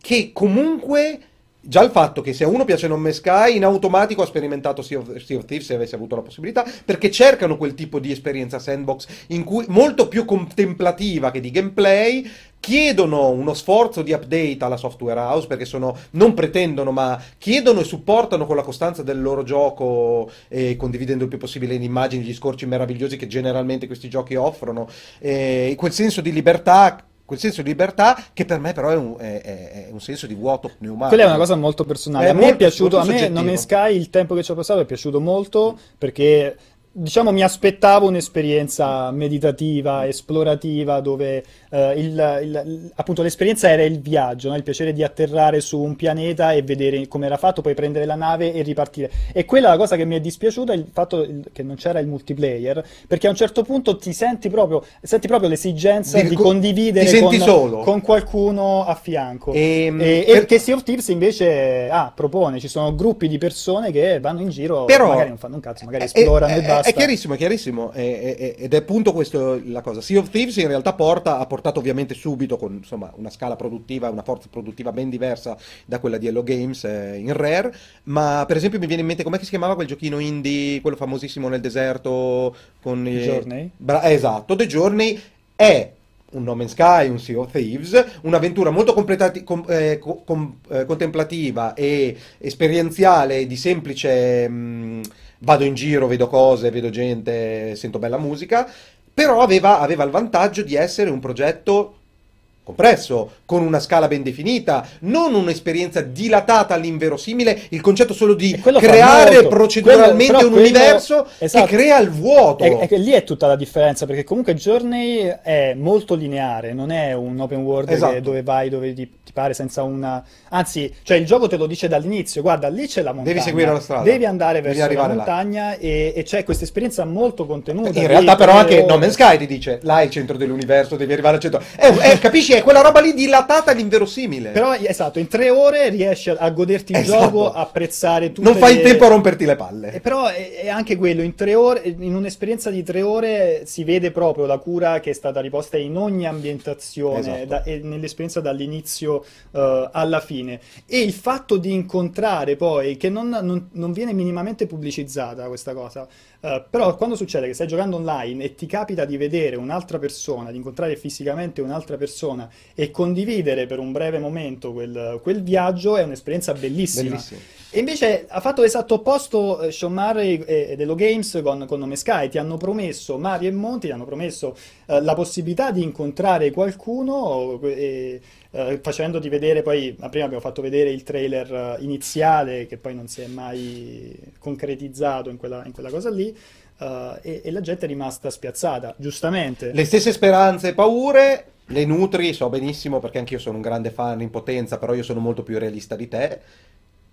Speaker 2: che comunque già il fatto che se a uno piace Non Me Sky, in automatico ha sperimentato Sea of, Sea of Thieves se avesse avuto la possibilità, perché cercano quel tipo di esperienza sandbox in cui molto più contemplativa che di gameplay. Chiedono uno sforzo di update alla software house perché sono, non pretendono, ma chiedono e supportano con la costanza del loro gioco e condividendo il più possibile le immagini, gli scorci meravigliosi che generalmente questi giochi offrono. E quel senso di libertà quel senso di libertà che per me però è un, è- è- un senso di vuoto pneumatico.
Speaker 1: Quella è una cosa molto personale.
Speaker 2: È
Speaker 1: a me
Speaker 2: molto-
Speaker 1: è piaciuto, a me. Non Sky il tempo che ci ho passato è piaciuto molto perché diciamo mi aspettavo un'esperienza meditativa, esplorativa dove eh, il- il- appunto l'esperienza era il viaggio, no? Il piacere di atterrare su un pianeta e vedere come era fatto, poi prendere la nave e ripartire. E quella è la cosa che mi è dispiaciuta, il fatto che non c'era il multiplayer, perché a un certo punto ti senti proprio, senti proprio l'esigenza
Speaker 2: Di-
Speaker 1: di,
Speaker 2: co-
Speaker 1: condividere con,
Speaker 2: solo.
Speaker 1: con qualcuno a fianco.
Speaker 2: Ehm,
Speaker 1: E,
Speaker 2: per-
Speaker 1: e che Sea of Thieves invece ah, propone, ci sono gruppi di persone che vanno in giro,
Speaker 2: Però-
Speaker 1: magari non fanno un cazzo, magari
Speaker 2: È-
Speaker 1: esplorano
Speaker 2: è,
Speaker 1: e basta.
Speaker 2: È chiarissimo, è chiarissimo. è- è- ed è appunto questo la cosa. Sea of Thieves in realtà porta, ha portato ovviamente subito con insomma, una scala produttiva, una forza produttiva ben diversa da quella di Hello Games eh, in Rare. Ma per esempio mi viene in mente com'è che si chiamava quel giochino indie, quello famosissimo nel deserto con i-
Speaker 1: Journey?
Speaker 2: Bra- esatto, The Journey è un No Man's Sky, un Sea of Thieves, un'avventura molto com- eh, co- com- eh, contemplativa e esperienziale di semplice mh, vado in giro, vedo cose, vedo gente, sento bella musica, però aveva, aveva il vantaggio di essere un progetto compresso, con una scala ben definita, non un'esperienza dilatata all'inverosimile, il concetto solo di creare proceduralmente
Speaker 1: Quello-
Speaker 2: un
Speaker 1: quello-
Speaker 2: universo
Speaker 1: esatto.
Speaker 2: che crea il vuoto.
Speaker 1: E, e lì è tutta la differenza, perché comunque Journey è molto lineare, non è un open world
Speaker 2: Esatto.
Speaker 1: dove vai dove ti, ti pare senza una... Anzi, cioè il gioco te lo dice dall'inizio, guarda, lì c'è la montagna.
Speaker 2: Devi seguire la strada.
Speaker 1: Devi andare
Speaker 2: Devi
Speaker 1: verso la montagna e, e c'è questa esperienza molto contenuta.
Speaker 2: In realtà, però, anche. No Man's Sky ti dice: là è il centro dell'universo, devi arrivare al centro. Eh, eh, capisci? È quella roba lì dilatata all'inverosimile.
Speaker 1: Però, esatto, in tre ore riesci a, a goderti il
Speaker 2: Esatto.
Speaker 1: gioco, a apprezzare tutto.
Speaker 2: non fai in tempo a romperti le palle.
Speaker 1: E però è, è anche quello, in tre ore, in un'esperienza di tre ore si vede proprio la cura che è stata riposta in ogni ambientazione,
Speaker 2: Esatto.
Speaker 1: da- nell'esperienza dall'inizio eh, alla fine. E il fatto di incontrare poi, che non, non- non viene minimamente pubblicizzata questa cosa, eh, però quando succede che stai giocando online e ti capita di vedere un'altra persona, di incontrare fisicamente un'altra persona e condividere per un breve momento quel, quel viaggio, è un'esperienza bellissima.
Speaker 2: Bellissimo.
Speaker 1: E invece ha fatto l'esatto opposto eh, Sean Murray e e dello Games con, con Nome Sky. Ti hanno promesso, Mario e Monti ti hanno promesso eh, la possibilità di incontrare qualcuno e, eh, facendoti vedere poi, ma prima abbiamo fatto vedere il trailer eh, iniziale che poi non si è mai concretizzato in quella, in quella cosa lì. eh, e, e la gente è rimasta spiazzata, giustamente.
Speaker 2: Le stesse speranze e paure le nutri, so benissimo perché anch'io sono un grande fan in potenza, però io sono molto più realista di te,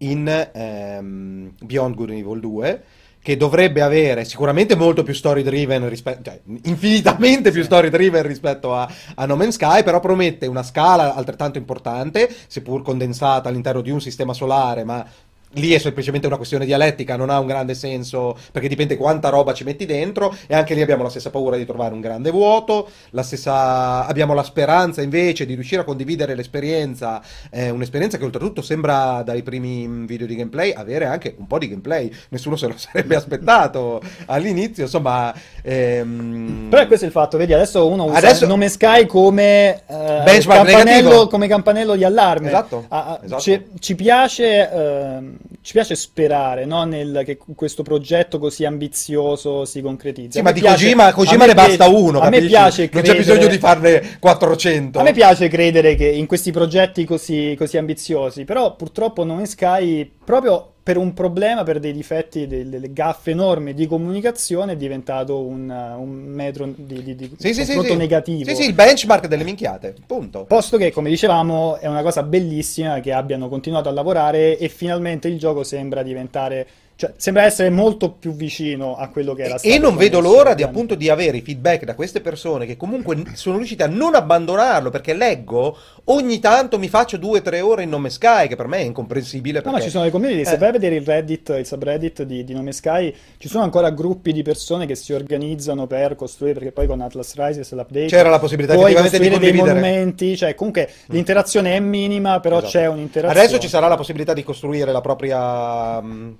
Speaker 2: in ehm, Beyond Good and Evil 2, che dovrebbe avere sicuramente molto più story driven rispetto, cioè infinitamente più story driven rispetto a, a No Man's Sky, però promette una scala altrettanto importante, seppur condensata all'interno di un sistema solare, ma lì è semplicemente una questione dialettica, non ha un grande senso perché dipende quanta roba ci metti dentro e anche lì abbiamo la stessa paura di trovare un grande vuoto, la stessa... abbiamo la speranza invece di riuscire a condividere l'esperienza, eh, un'esperienza che oltretutto sembra dai primi video di gameplay avere anche un po' di gameplay, nessuno se lo *laughs* sarebbe aspettato all'inizio, insomma... Ehm...
Speaker 1: Però questo è il fatto, vedi, adesso uno usa adesso... nome Sky come, eh, campanello, come campanello di allarme.
Speaker 2: Esatto. Ah,
Speaker 1: esatto. Ci, ci, piace... Eh, ci piace sperare no? Nel, che questo progetto così ambizioso si concretizzi.
Speaker 2: Sì, ma di piace, Kojima, Kojima ne basta uno. A capisci? me piace non c'è bisogno di farne 400.
Speaker 1: A me piace credere che in questi progetti così, così ambiziosi, però purtroppo non Sky proprio per un problema, per dei difetti, delle gaffe enormi di comunicazione, è diventato un, un metro di, di, di
Speaker 2: sì, sì, sì,
Speaker 1: negativo.
Speaker 2: Sì, sì, il benchmark delle minchiate, punto.
Speaker 1: Posto che, come dicevamo, è una cosa bellissima che abbiano continuato a lavorare e finalmente il gioco sembra diventare cioè, sembra essere molto più vicino a quello che era stato.
Speaker 2: E non vedo l'ora di, appunto, di avere i feedback da queste persone che comunque sono riuscite a non abbandonarlo perché leggo ogni tanto mi faccio due o tre ore in Nome Sky, che per me è incomprensibile. Perché...
Speaker 1: No, ma ci sono le community. Se eh. vai a vedere il Reddit, il subreddit di, di, Nome Sky, ci sono ancora gruppi di persone che si organizzano per costruire, perché poi con Atlas Rises l'update
Speaker 2: c'era la possibilità
Speaker 1: puoi costruire dei monumenti, cioè comunque mm. l'interazione è minima, però esatto. c'è un'interazione.
Speaker 2: Adesso ci sarà la possibilità di costruire la propria. Uh,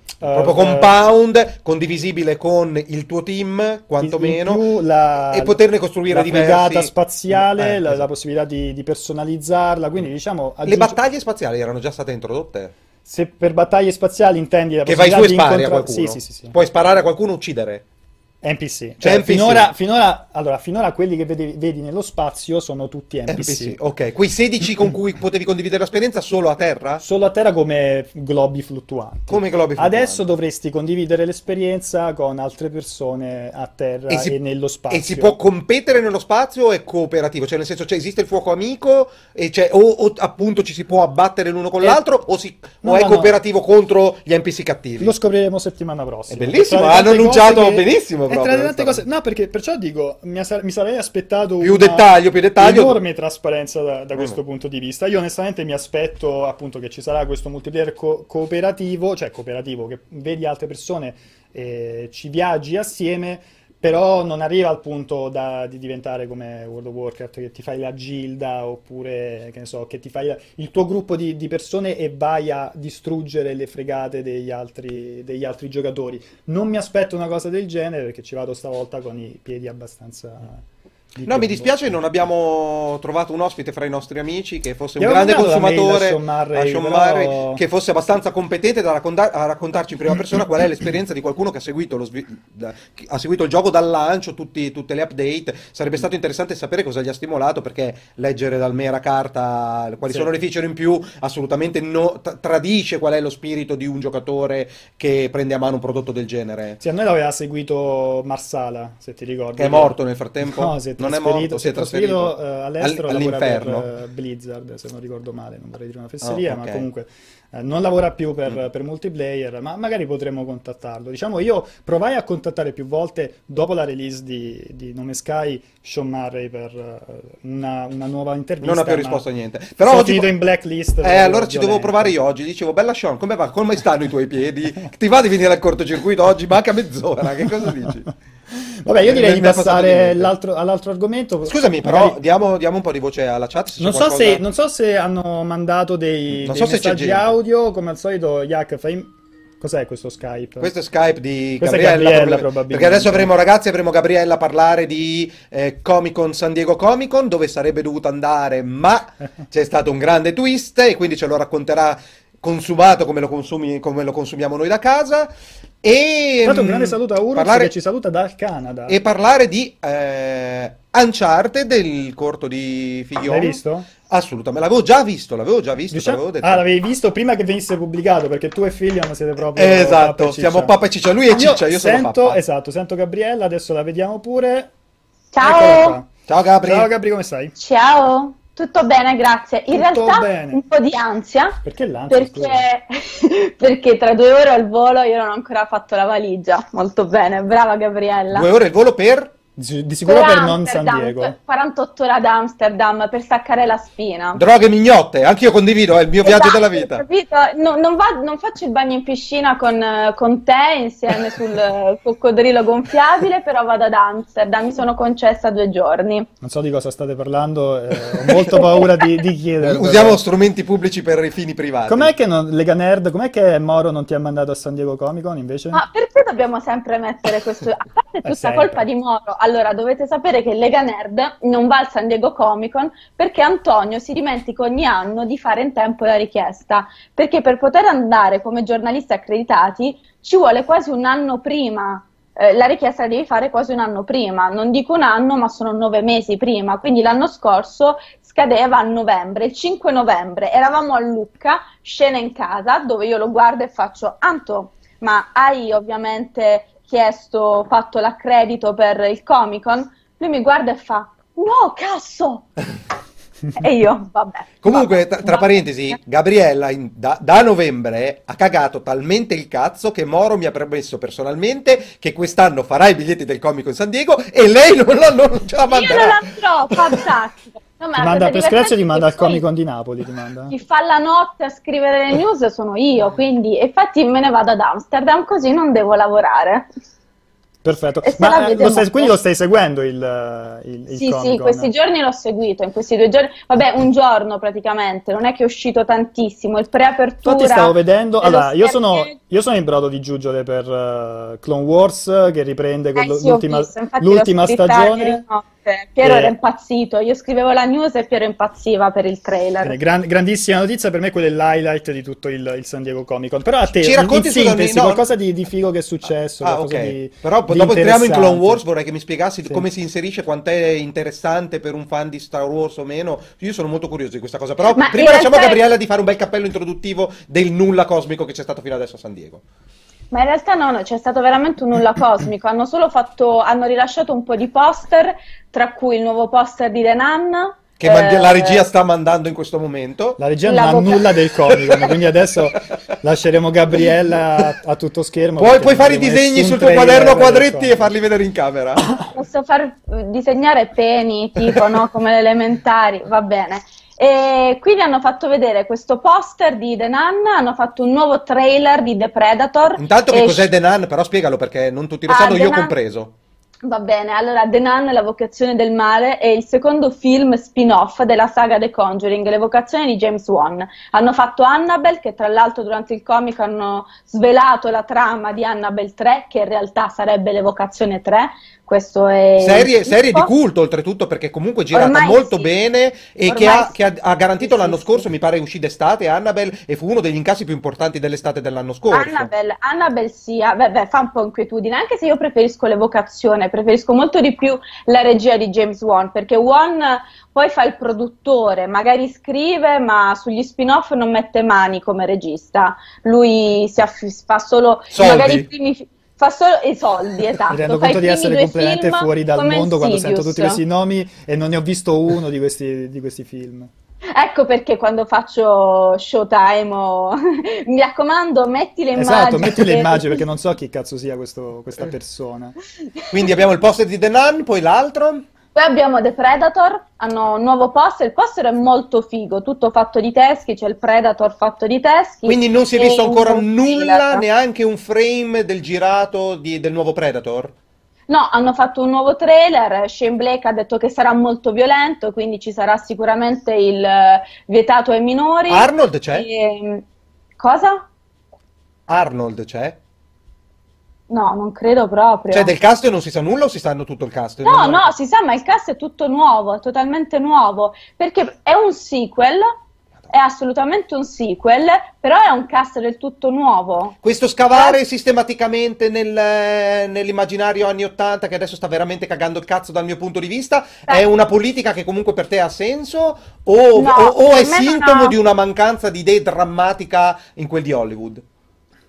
Speaker 2: proprio compound condivisibile con il tuo team, quantomeno,
Speaker 1: la,
Speaker 2: e poterne costruire
Speaker 1: la
Speaker 2: diversi.
Speaker 1: La spaziale, eh, la, esatto. la, possibilità di, di, personalizzarla, quindi diciamo...
Speaker 2: Aggiunge... Le battaglie spaziali erano già state introdotte?
Speaker 1: Se per battaglie spaziali intendi la
Speaker 2: che vai su
Speaker 1: e
Speaker 2: spari incontra... a qualcuno.
Speaker 1: Sì, sì, sì,
Speaker 2: Puoi sparare a qualcuno e uccidere.
Speaker 1: NPC. Cioè, NPC. Finora, finora, allora, finora quelli che vedi, vedi, nello spazio sono tutti NPC. NPC.
Speaker 2: Ok, quei 16 con cui potevi condividere l'esperienza solo a terra?
Speaker 1: Solo a terra come globi fluttuanti.
Speaker 2: Come globi fluttuanti.
Speaker 1: Adesso dovresti condividere l'esperienza con altre persone a terra e, si, e nello spazio.
Speaker 2: E si può competere nello spazio o è cooperativo? Cioè, nel senso, cioè, esiste il fuoco amico o, o, appunto ci si può abbattere l'uno con è... l'altro o, si, no, o è no, cooperativo no. contro gli NPC cattivi?
Speaker 1: Lo scopriremo settimana prossima.
Speaker 2: È bellissimo, hanno annunciato che... benissimo
Speaker 1: tra le tante cose. No, perché perciò dico, mi, mi sarei aspettato
Speaker 2: più dettaglio, più dettaglio.
Speaker 1: enorme trasparenza da, da questo mm. punto di vista. Io onestamente mi aspetto appunto che ci sarà questo multiplayer co- cooperativo, cioè cooperativo, che vedi altre persone e ci viaggi assieme però non arriva al punto da, di diventare come World of Warcraft che ti fai la gilda oppure che ne so che ti fai il tuo gruppo di, di persone e vai a distruggere le fregate degli altri, degli altri, giocatori. Non mi aspetto una cosa del genere perché ci vado stavolta con i piedi abbastanza
Speaker 2: No, mi dispiace non abbiamo trovato un ospite fra i nostri amici che fosse un grande consumatore a Murray, però... che fosse abbastanza competente da raccontar- a raccontarci in prima persona qual è l'esperienza di qualcuno che ha seguito, lo svi- da- ha seguito il gioco dal lancio, tutti, tutte le update. Sarebbe stato interessante sapere cosa gli ha stimolato perché leggere dal mera carta quali sì. sono le feature in più assolutamente no, t- tradisce qual è lo spirito di un giocatore che prende a mano un prodotto del genere.
Speaker 1: Sì, a noi l'aveva seguito Marsala, se ti ricordi.
Speaker 2: Che è morto nel frattempo.
Speaker 1: No, si non è morto, si è trasferito, uh, all'estero all'inferno per, uh, Blizzard, se non ricordo male, non vorrei dire una fesseria, oh, okay. ma comunque uh, non lavora più per, mm. per, multiplayer, ma magari potremmo contattarlo. Diciamo, io provai a contattare più volte dopo la release di, di Nome Sky Sean Murray per una, una nuova intervista.
Speaker 2: Non ha più risposto a niente. Però oggi
Speaker 1: finito in blacklist.
Speaker 2: Eh, allora ci devo provare io oggi. Dicevo, bella Sean, come va? Come stanno i tuoi piedi? Ti va di venire al cortocircuito oggi? Manca mezz'ora, che cosa dici? *laughs*
Speaker 1: Vabbè, io direi di passare all'altro argomento.
Speaker 2: Scusami, però Magari... diamo, diamo, un po' di voce alla chat.
Speaker 1: Non so, qualcosa... se, non, so se, hanno mandato dei, dei so messaggi audio, come al solito. Yak, fai... Cos'è questo Skype?
Speaker 2: Questo è Skype di Gabriella, Gabriella probabilmente. Perché adesso avremo, ragazzi, avremo Gabriella a parlare di eh, Comic Con San Diego Comic Con, dove sarebbe dovuto andare, ma *laughs* c'è stato un grande twist e quindi ce lo racconterà consumato come lo, consumi, come lo consumiamo noi da casa. E
Speaker 1: Tanto un grande saluto a Urus parlare... che ci saluta dal Canada.
Speaker 2: E parlare di eh, Uncharted, del corto di Figlione.
Speaker 1: L'hai visto?
Speaker 2: Assolutamente, l'avevo già visto, l'avevo già visto.
Speaker 1: Diciamo... Ah, l'avevi visto prima che venisse pubblicato, perché tu e Figlion siete proprio...
Speaker 2: esatto, papà siamo papà e ciccia, lui è ciccia, io, io
Speaker 1: sento,
Speaker 2: sono papà.
Speaker 1: Esatto, sento Gabriella, adesso la vediamo pure.
Speaker 3: Ciao!
Speaker 2: Ciao Gabri!
Speaker 1: Ciao Gabri, come stai?
Speaker 3: Ciao! Tutto bene, grazie. In Tutto realtà bene. un po' di ansia.
Speaker 1: Perché l'ansia?
Speaker 3: Perché... *laughs* perché tra due ore al volo io non ho ancora fatto la valigia. Molto bene, brava Gabriella.
Speaker 2: Due ore il volo per?
Speaker 1: Di sicuro per, per non San Diego.
Speaker 3: 48 ore ad Amsterdam per staccare la spina.
Speaker 2: Droghe mignotte, anche io condivido, è il mio esatto, viaggio della vita.
Speaker 3: Capito? No, non, va, non, faccio il bagno in piscina con, con te insieme sul *laughs* coccodrillo gonfiabile, però vado ad Amsterdam, mi sono concessa due giorni.
Speaker 1: Non so di cosa state parlando, eh, ho molto paura di, di chiedere. *laughs*
Speaker 2: Usiamo però. strumenti pubblici per i fini privati.
Speaker 1: Com'è che non, Lega Nerd, com'è che Moro non ti ha mandato a San Diego Comic Con invece?
Speaker 3: Ma perché dobbiamo sempre mettere questo... A parte è *laughs* tutta colpa di Moro, allora dovete sapere che Lega Nerd non va al San Diego Comic Con perché Antonio si dimentica ogni anno di fare in tempo la richiesta, perché per poter andare come giornalisti accreditati ci vuole quasi un anno prima. Eh, la richiesta la devi fare quasi un anno prima, non dico un anno, ma sono nove mesi prima. Quindi l'anno scorso scadeva a novembre, il 5 novembre. Eravamo a Lucca, scena in casa, dove io lo guardo e faccio: Anto, ma hai ovviamente chiesto, fatto l'accredito per il Comic Con, lui mi guarda e fa, no, cazzo! *laughs* e io, vabbè.
Speaker 2: Comunque, tra, tra parentesi, Gabriella in, da, da, novembre ha cagato talmente il cazzo che Moro mi ha promesso personalmente che quest'anno farà i biglietti del comico in San Diego e lei non, non, non ce la manderà.
Speaker 3: Io non andrò, fantastico.
Speaker 1: No, ti manda per scratch ti manda al Comic Con di Napoli. Ti manda.
Speaker 3: Chi fa la notte a scrivere le news sono io, quindi infatti me ne vado ad Amsterdam così non devo lavorare.
Speaker 1: Perfetto, ma eh, lo stai, quindi lo stai seguendo il, il, il
Speaker 3: Sì, Comic-Con. sì, questi giorni l'ho seguito, in questi due giorni, vabbè un giorno praticamente, non è che è uscito tantissimo, il preapertura...
Speaker 1: Infatti stavo vedendo, allora io sono, io sono, in brodo di giuggiole per uh, Clone Wars che riprende
Speaker 3: eh, sì, l'ultima,
Speaker 1: l'ultima stagione.
Speaker 3: Piero eh. era impazzito, io scrivevo la news e Piero impazziva per il trailer. Bene,
Speaker 1: gran, grandissima notizia, per me quello è l'highlight di tutto il, il, San Diego Comic Con. Però a te,
Speaker 2: Ci racconti
Speaker 1: in sintesi, no. qualcosa di, di, figo che è successo.
Speaker 2: Ah, ok. Di, Però di dopo entriamo in Clone Wars, vorrei che mi spiegassi sì. come si inserisce, quant'è interessante per un fan di Star Wars o meno. Io sono molto curioso di questa cosa. Però Ma prima lasciamo a Gabriella di fare un bel cappello introduttivo del nulla cosmico che c'è stato fino adesso a San Diego.
Speaker 3: Ma in realtà no, no, c'è stato veramente un nulla *coughs* cosmico. Hanno solo fatto, hanno rilasciato un po' di poster, tra cui il nuovo poster di The Nun.
Speaker 2: Che eh, la regia sta mandando in questo momento.
Speaker 1: La regia non ha nulla del comico, quindi adesso *laughs* lasceremo Gabriella a, a tutto schermo.
Speaker 2: Puoi, puoi fare i disegni sul tuo quaderno a quadretti e farli vedere in camera. *coughs*
Speaker 3: Posso far disegnare peni, tipo, no? Come le elementari, va bene. E quindi hanno fatto vedere questo poster di The Nun, hanno fatto un nuovo trailer di The Predator.
Speaker 2: Intanto che cos'è The Nun? Però spiegalo perché non tutti lo ah, sanno, io Nun... compreso.
Speaker 3: Va bene, allora The Nun, La vocazione del male, è il secondo film spin-off della saga The Conjuring, l'evocazione di James Wan. Hanno fatto Annabelle, che tra l'altro durante il comic hanno svelato la trama di Annabelle 3, che in realtà sarebbe l'evocazione 3, questo è
Speaker 2: serie, serie, di culto oltretutto perché comunque è girata Ormai molto sì. bene e Ormai che, ha, sì. che ha, ha, garantito sì, l'anno scorso mi pare uscì d'estate Annabelle e fu uno degli incassi più importanti dell'estate dell'anno scorso
Speaker 3: Annabelle, Annabelle sì beh, fa un po' inquietudine anche se io preferisco l'evocazione preferisco molto di più la regia di James Wan perché Wan poi fa il produttore magari scrive ma sugli spin-off non mette mani come regista lui si aff- fa solo
Speaker 2: Soldi.
Speaker 3: magari i primi fa solo i soldi, *laughs* esatto.
Speaker 1: Mi rendo conto di essere completamente fuori dal mondo quando sento tutti questi nomi e non ne ho visto uno di questi, di questi film.
Speaker 3: Ecco perché quando faccio Showtime o... *laughs* mi raccomando metti le immagini.
Speaker 1: Esatto, metti le immagini perché non so chi cazzo sia questo, questa persona. *laughs*
Speaker 2: Quindi abbiamo il poster di The Nun, poi l'altro?
Speaker 3: Poi abbiamo The Predator, hanno un nuovo poster, il poster è molto figo, tutto fatto di teschi, c'è il Predator fatto di teschi.
Speaker 2: Quindi non si è visto ancora nulla, neanche un frame del girato di, del nuovo Predator?
Speaker 3: No, hanno fatto un nuovo trailer, Shane Blake ha detto che sarà molto violento, quindi ci sarà sicuramente il vietato ai minori.
Speaker 2: Arnold c'è?
Speaker 3: E... Cosa?
Speaker 2: Arnold c'è?
Speaker 3: No, non credo proprio.
Speaker 2: Cioè, del cast non si sa nulla o si sanno tutto il cast?
Speaker 3: No, no, si sa, ma il cast è tutto nuovo, è totalmente nuovo. Perché è un sequel, è assolutamente un sequel, però è un cast del tutto nuovo.
Speaker 2: Questo scavare eh? sistematicamente nel, nell'immaginario anni 80, che adesso sta veramente cagando il cazzo dal mio punto di vista, eh. è una politica che comunque per te ha senso o, no, o, o è sintomo ha... di una mancanza di idee drammatica in quel di Hollywood?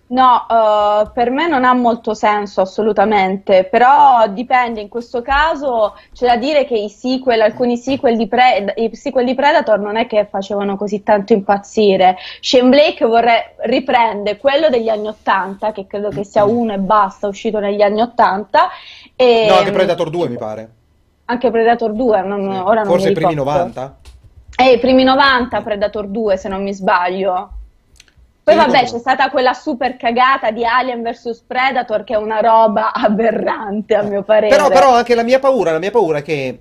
Speaker 3: No, uh, per me non ha molto senso assolutamente, però dipende, in questo caso c'è da dire che i sequel, alcuni sequel di, Pre- i sequel di Predator non è che facevano così tanto impazzire. Shane Blake vorrei, riprende quello degli anni Ottanta, che credo che sia uno e basta, uscito negli anni Ottanta.
Speaker 2: E... No, anche Predator 2 mi pare.
Speaker 3: Anche Predator 2, non, sì. ora non
Speaker 2: Forse
Speaker 3: i
Speaker 2: primi 90?
Speaker 3: Eh, i primi 90 Predator 2 se non mi sbaglio. Poi vabbè, c'è stata quella super cagata di Alien vs Predator che è una roba aberrante a mio parere.
Speaker 2: Però, però anche la mia paura, la mia paura è che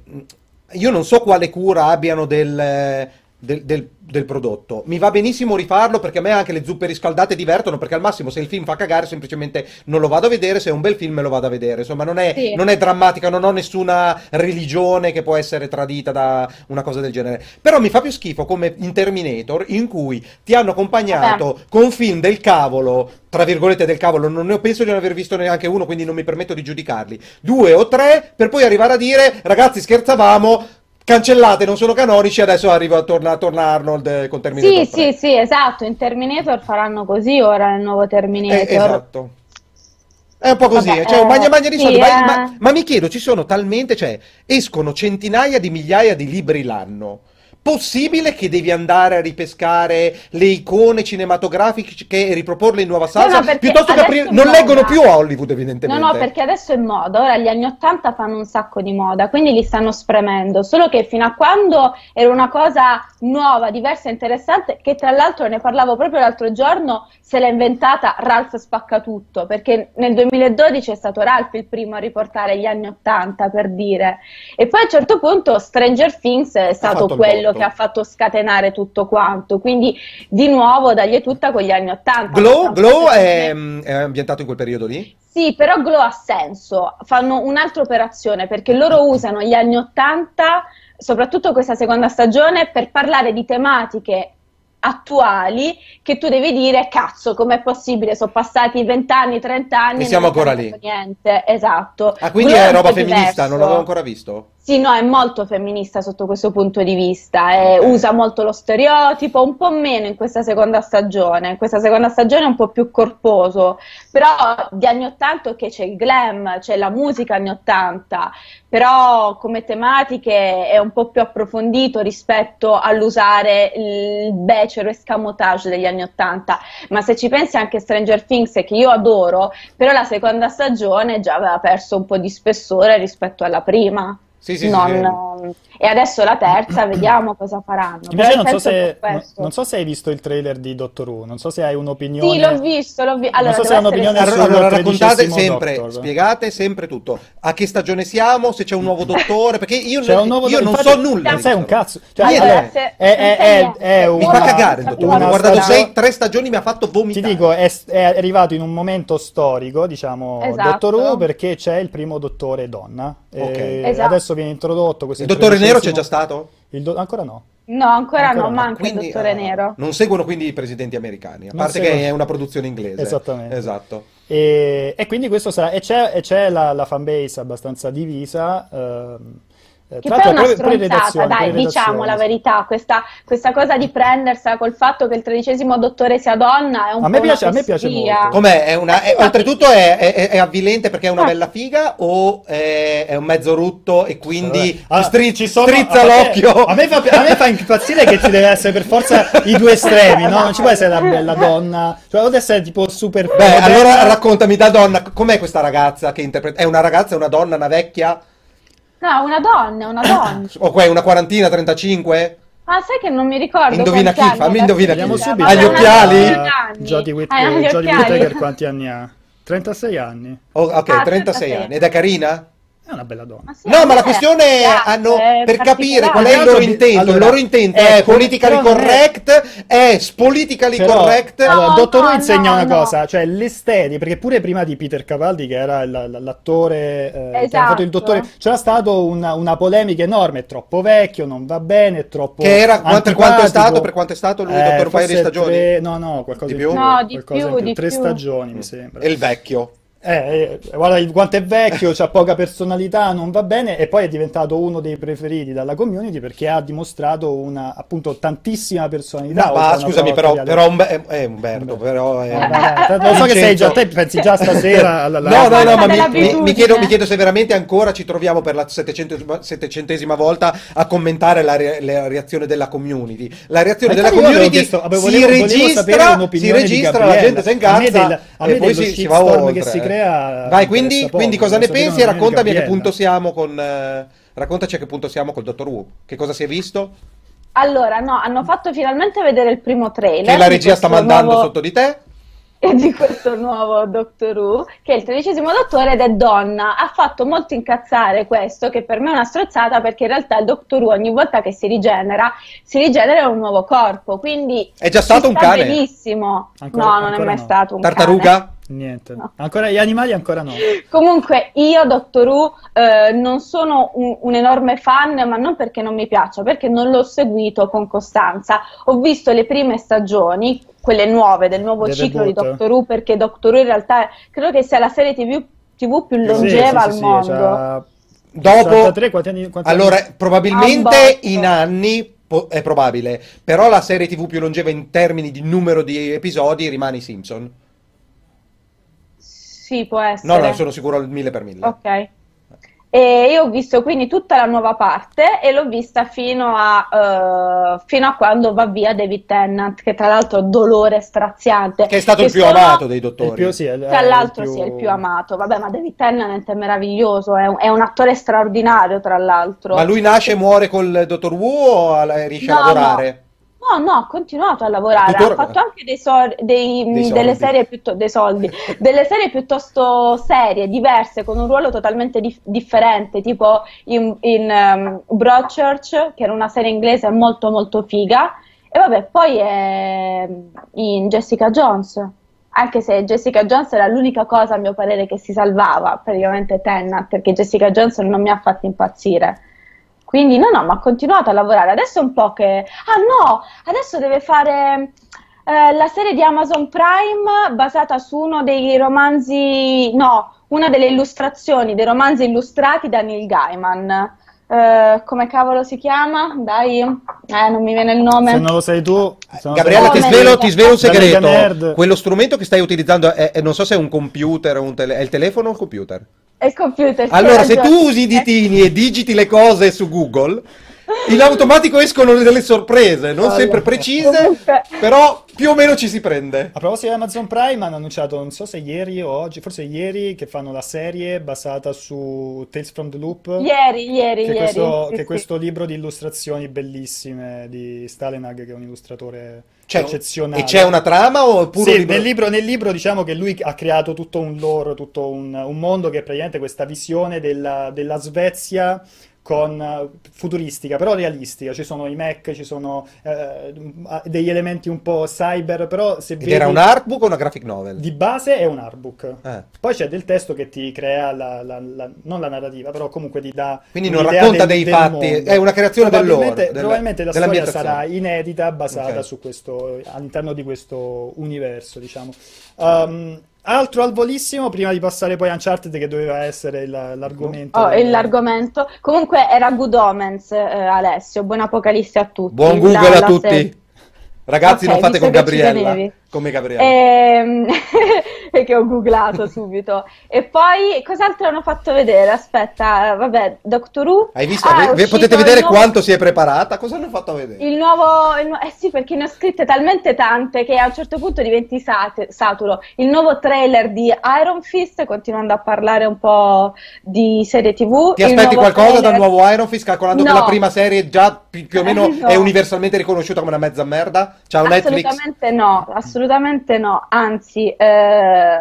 Speaker 2: io non so quale cura abbiano del, del, del, del, prodotto. Mi va benissimo rifarlo perché a me anche le zuppe riscaldate divertono perché al massimo se il film fa cagare semplicemente non lo vado a vedere, se è un bel film me lo vado a vedere. Insomma non è, sì. non è drammatica, non ho nessuna religione che può essere tradita da una cosa del genere. Però mi fa più schifo come in Terminator in cui ti hanno accompagnato Vabbè. con film del cavolo, tra virgolette del cavolo, non ne ho penso di non aver visto neanche uno quindi non mi permetto di giudicarli. Due o tre per poi arrivare a dire ragazzi scherzavamo cancellate, non sono canonici, adesso arriva a, torna, torna Arnold eh, con Terminator.
Speaker 3: Sì, 3. sì, sì, esatto, in Terminator faranno così ora nel nuovo Terminator. Eh,
Speaker 2: esatto. È un po' così, Vabbè, cioè, eh, magna magna di sì, soldi, ma, ma, eh. ma mi chiedo, ci sono talmente, cioè, escono centinaia di migliaia di libri l'anno possibile che devi andare a ripescare le icone cinematografiche e riproporle in nuova salsa no, no, piuttosto che aprire non leggono più Hollywood evidentemente.
Speaker 3: No no perché adesso è moda. Ora gli anni 80 fanno un sacco di moda quindi li stanno spremendo. Solo che fino a quando era una cosa nuova diversa interessante che tra l'altro ne parlavo proprio l'altro giorno se l'ha inventata Ralph Spaccatutto perché nel 2012 è stato Ralph il primo a riportare gli anni 80 per dire. E poi a un certo punto Stranger Things è stato quello che ha fatto scatenare tutto quanto. Quindi, di nuovo, dagli tutta con gli anni Ottanta.
Speaker 2: Glow, Glow è, è ambientato in quel periodo lì?
Speaker 3: Sì, però Glow ha senso. Fanno un'altra operazione perché loro usano gli anni Ottanta, soprattutto questa seconda stagione, per parlare di tematiche attuali che tu devi dire cazzo com'è possibile sono passati 20 anni 30 anni
Speaker 2: e siamo ancora lì
Speaker 3: niente esatto
Speaker 2: ah quindi Quello è roba femminista diverso. non l'avevo ancora visto
Speaker 3: sì, no, è molto femminista sotto questo punto di vista, okay. usa molto lo stereotipo, un po' meno in questa seconda stagione, in questa seconda stagione è un po' più corposo, però di anni 80 che c'è il glam, c'è la musica anni 80, però come tematiche è un po' più approfondito rispetto all'usare il becero escamotage degli anni 80, ma se ci pensi anche Stranger Things che io adoro, però la seconda stagione già aveva perso un po' di spessore rispetto alla prima.
Speaker 2: Sì, sì,
Speaker 3: non,
Speaker 2: sì,
Speaker 3: sì. E adesso la terza, vediamo cosa faranno.
Speaker 1: Invece non so, se, non so, se, hai visto il trailer di Doctor Who, non so se hai un'opinione.
Speaker 3: Sì, l'ho visto, l'ho visto.
Speaker 1: Allora, non so se hai un'opinione
Speaker 2: allora, allora raccontate sempre, Doctor. spiegate sempre tutto. A che stagione siamo, se c'è un nuovo *laughs* dottore, perché io, io non so nulla.
Speaker 1: Non sai un cazzo.
Speaker 3: Cioè, allora, se, è, è,
Speaker 2: è, è una, mi fa cagare il Dottor Who. Ho guardato sei, tre stagioni, mi ha fatto vomitare.
Speaker 1: Ti dico, è, arrivato in un momento storico, diciamo, esatto. Doctor Who, perché c'è il primo dottore donna. Okay. Esatto. Adesso viene introdotto questo.
Speaker 2: Il dottore nero c'è già stato?
Speaker 1: Do- ancora no.
Speaker 3: No, ancora, ancora no, no, manca quindi, il dottore uh, nero.
Speaker 2: Non seguono quindi i presidenti americani, a non parte seguono. che è una produzione inglese.
Speaker 1: Esattamente.
Speaker 2: Esatto.
Speaker 1: E, e quindi questo sarà... E c'è, e c'è la, la fanbase abbastanza divisa. Ehm,
Speaker 3: eh, che poi è una stronzata, dai, diciamo la verità, questa, questa, cosa di prendersela col fatto che il tredicesimo dottore sia donna è un
Speaker 1: a
Speaker 3: po'
Speaker 1: piace, A me piace molto.
Speaker 2: Com'è? È una, è, oltretutto è, è, è, avvilente perché è una ah. bella figa o è, un mezzo rutto e quindi
Speaker 1: allora,
Speaker 2: strizzi, sono, strizza l'occhio?
Speaker 1: A me, fa, a me fa impazzire che ci deve essere per forza i due estremi, no? Non ci può essere la bella donna, cioè deve essere tipo super...
Speaker 2: Beh, allora raccontami da donna, com'è questa ragazza che interpreta? È una ragazza, una donna, una vecchia?
Speaker 3: No, una donna, una donna. *coughs*
Speaker 2: o qua una quarantina, 35?
Speaker 3: Ah, sai che non mi ricordo.
Speaker 2: Indovina chi? Fammi indovina chi.
Speaker 1: subito.
Speaker 2: Ha gli occhiali?
Speaker 1: Jodie Whittaker quanti anni ha? 36 anni.
Speaker 2: Oh, ok, ah, 36 36 anni. Ed è carina?
Speaker 1: È una bella donna. Ma
Speaker 2: sì, no, ma la questione è, hanno, per capire qual è il loro intento. Allora, il loro intento è, è politically correct, è, è politically però, correct.
Speaker 1: No, allora, Dottor Who insegna no, una no. cosa, cioè l'estetica, perché pure prima di Peter Cavaldi, che era l'attore eh, esatto. che ha fatto il dottore, c'era stata una, una, polemica enorme, è troppo vecchio, non va bene, è troppo
Speaker 2: Che era, quanto, quanto, è stato, per quanto è stato lui, eh, dottor, un paio di stagioni? Tre,
Speaker 1: no, no, qualcosa
Speaker 3: di più. No, di
Speaker 1: più,
Speaker 3: di
Speaker 1: Tre
Speaker 3: più.
Speaker 1: stagioni, mi sembra.
Speaker 2: E il vecchio?
Speaker 1: Eh, eh, guarda quanto è vecchio, ha poca personalità, non va bene e poi è diventato uno dei preferiti dalla community perché ha dimostrato una, appunto tantissima personalità.
Speaker 2: No, ma scusami però, però Umbe- eh, Umberto, però... È...
Speaker 1: Eh, lo so che sei già, te pensi già stasera *laughs* alla
Speaker 2: No, no, no, ma mi, mi, chiedo, mi, chiedo, se veramente ancora ci troviamo per la settecentesima volta a commentare la, re, la, reazione della community. La reazione della community chiesto, si volevo, registra, volevo si registra, la gente si incazza e poi si, si va oltre crea... Vai, quindi, quindi cosa ne pensi e raccontami a che punto siamo con... Eh, raccontaci a che punto siamo col Dottor Who. Che cosa si è visto?
Speaker 3: Allora, no, hanno fatto finalmente vedere il primo trailer.
Speaker 2: Che la regia sta mandando nuovo... sotto di te?
Speaker 3: e *laughs* di questo nuovo Doctor Who, che è il tredicesimo dottore ed è donna. Ha fatto molto incazzare questo, che per me è una strozzata, perché in realtà il Doctor Who ogni volta che si rigenera, si rigenera un nuovo corpo, quindi...
Speaker 2: È già stato un cane?
Speaker 3: benissimo. Ancora, no, non è mai no. stato un
Speaker 2: Tartaruga?
Speaker 3: cane.
Speaker 1: Niente, no. ancora gli animali ancora no.
Speaker 3: Comunque io Doctor Who eh, non sono un, un, enorme fan, ma non perché non mi piaccia, perché non l'ho seguito con costanza. Ho visto le prime stagioni, quelle nuove del nuovo The ciclo reboot. di Doctor Who, perché Doctor Who in realtà credo che sia la serie TV, TV più longeva sì, sì, al sì, mondo. Cioè...
Speaker 2: Dopo, 63, quanti anni, quanti allora, anni? probabilmente in anni è probabile, però la serie TV più longeva in termini di numero di episodi rimane i Simpson.
Speaker 3: Sì, può essere.
Speaker 2: No, no, sono sicuro al mille per mille.
Speaker 3: Ok. E io ho visto quindi tutta la nuova parte e l'ho vista fino a, uh, fino a quando va via David Tennant, che tra l'altro è dolore straziante.
Speaker 2: Che è stato che il più sono... amato dei dottori.
Speaker 1: Più, sì, è,
Speaker 3: tra l'altro, più... sì, è il più amato. Vabbè, ma David Tennant è meraviglioso, è un, è un attore straordinario, tra l'altro.
Speaker 2: Ma lui nasce e muore col dottor Wu o riesce no, a lavorare?
Speaker 3: No. No, ha continuato a lavorare, Tuttora... ha fatto anche dei so- dei, dei delle serie piuttosto dei soldi, *laughs* delle serie piuttosto serie, diverse, con un ruolo totalmente dif- differente, tipo in, in um, Broadchurch, che era una serie inglese molto molto figa, e vabbè, poi è in Jessica Jones, anche se Jessica Jones era l'unica cosa a mio parere che si salvava, praticamente Tennant, perché Jessica Jones non mi ha fatto impazzire. Quindi no, no, ma ha continuato a lavorare. Adesso è un po' che... Ah no, adesso deve fare eh, la serie di Amazon Prime basata su uno dei romanzi... No, una delle illustrazioni dei romanzi illustrati da Neil Gaiman. Uh, come cavolo si chiama? Dai, eh, non mi viene il nome.
Speaker 1: Se non lo sai tu,
Speaker 2: Gabriele, ti svelo, ti svelo un segreto. Quello strumento che stai utilizzando è, è, non so se è un computer, un tele- è il telefono o il computer?
Speaker 3: È il computer.
Speaker 2: Allora, se tu usi i ditini e digiti le cose su Google, in automatico escono delle sorprese, non allora, sempre precise, però più o meno ci si prende.
Speaker 1: A proposito di Amazon Prime, hanno annunciato, non so se ieri o oggi, forse ieri, che fanno la serie basata su Tales from the Loop.
Speaker 3: Ieri, ieri,
Speaker 1: che
Speaker 3: ieri.
Speaker 1: Questo,
Speaker 3: sì,
Speaker 1: che
Speaker 3: sì.
Speaker 1: questo libro di illustrazioni bellissime di Stalenag, che è un illustratore c'è, eccezionale.
Speaker 2: E c'è una trama oppure
Speaker 1: sì,
Speaker 2: libro...
Speaker 1: Nel, libro, nel libro diciamo che lui ha creato tutto un lore, tutto un, un mondo che è praticamente questa visione della, della Svezia con uh, futuristica, però realistica. Ci sono i mech, ci sono uh, degli elementi un po' cyber, però se
Speaker 2: Ed
Speaker 1: vedi...
Speaker 2: era un artbook o una graphic novel?
Speaker 1: Di base è un artbook.
Speaker 2: Eh.
Speaker 1: Poi c'è del testo che ti crea la, la, la, non la narrativa, però comunque ti dà
Speaker 2: Quindi non racconta
Speaker 1: del,
Speaker 2: dei
Speaker 1: del
Speaker 2: fatti,
Speaker 1: mondo.
Speaker 2: è una creazione del lore.
Speaker 1: Del, probabilmente la storia sarà inedita, basata okay. su questo all'interno di questo universo, diciamo. Um, Altro al volissimo, prima di passare poi a Uncharted, che doveva essere la, l'argomento.
Speaker 3: Oh, del... l'argomento. Comunque era Good Omens, eh, Alessio. Buon apocalisse a tutti.
Speaker 2: Buon Google la, a tutti. Se... Ragazzi, okay, non fate con Gabriella. Come Gabriella.
Speaker 3: Ehm... *laughs* che ho googlato subito. E poi cos'altro hanno fatto vedere? Aspetta, vabbè, Doctor Who.
Speaker 2: Hai visto? Ah, potete vedere nuovo... quanto si è preparata? Cosa hanno fatto vedere?
Speaker 3: Il nuovo, il nu... Eh sì, perché ne ho scritte talmente tante che a un certo punto diventi sat- saturo. Il nuovo trailer di Iron Fist, continuando a parlare un po' di serie TV.
Speaker 2: Ti aspetti qualcosa trailer... dal nuovo Iron Fist, calcolando no. che la prima serie già più, più o meno *laughs* no. è universalmente riconosciuta come una mezza merda? Ciao
Speaker 3: Netflix? Assolutamente no, assolutamente no. Anzi, eh,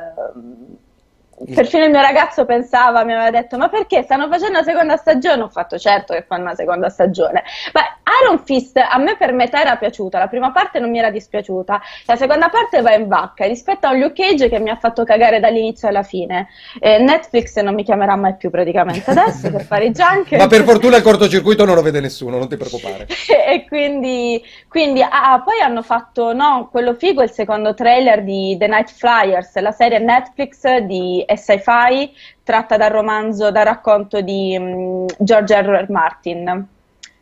Speaker 3: Perfino il mio ragazzo pensava, mi aveva detto: Ma perché stanno facendo una seconda stagione? Ho fatto certo che fanno una seconda stagione. Ma Iron Fist a me per metà era piaciuta. La prima parte non mi era dispiaciuta, la seconda parte va in vacca rispetto a Luke Cage che mi ha fatto cagare dall'inizio alla fine. Eh, Netflix non mi chiamerà mai più praticamente adesso per fare i junk.
Speaker 2: Ma per fortuna il cortocircuito non lo vede nessuno, non ti preoccupare. *laughs*
Speaker 3: e quindi, quindi ah, poi hanno fatto no, quello figo, il secondo trailer di The Night Flyers, la serie Netflix di e sci-fi tratta dal romanzo, dal racconto di um, George R. R. Martin.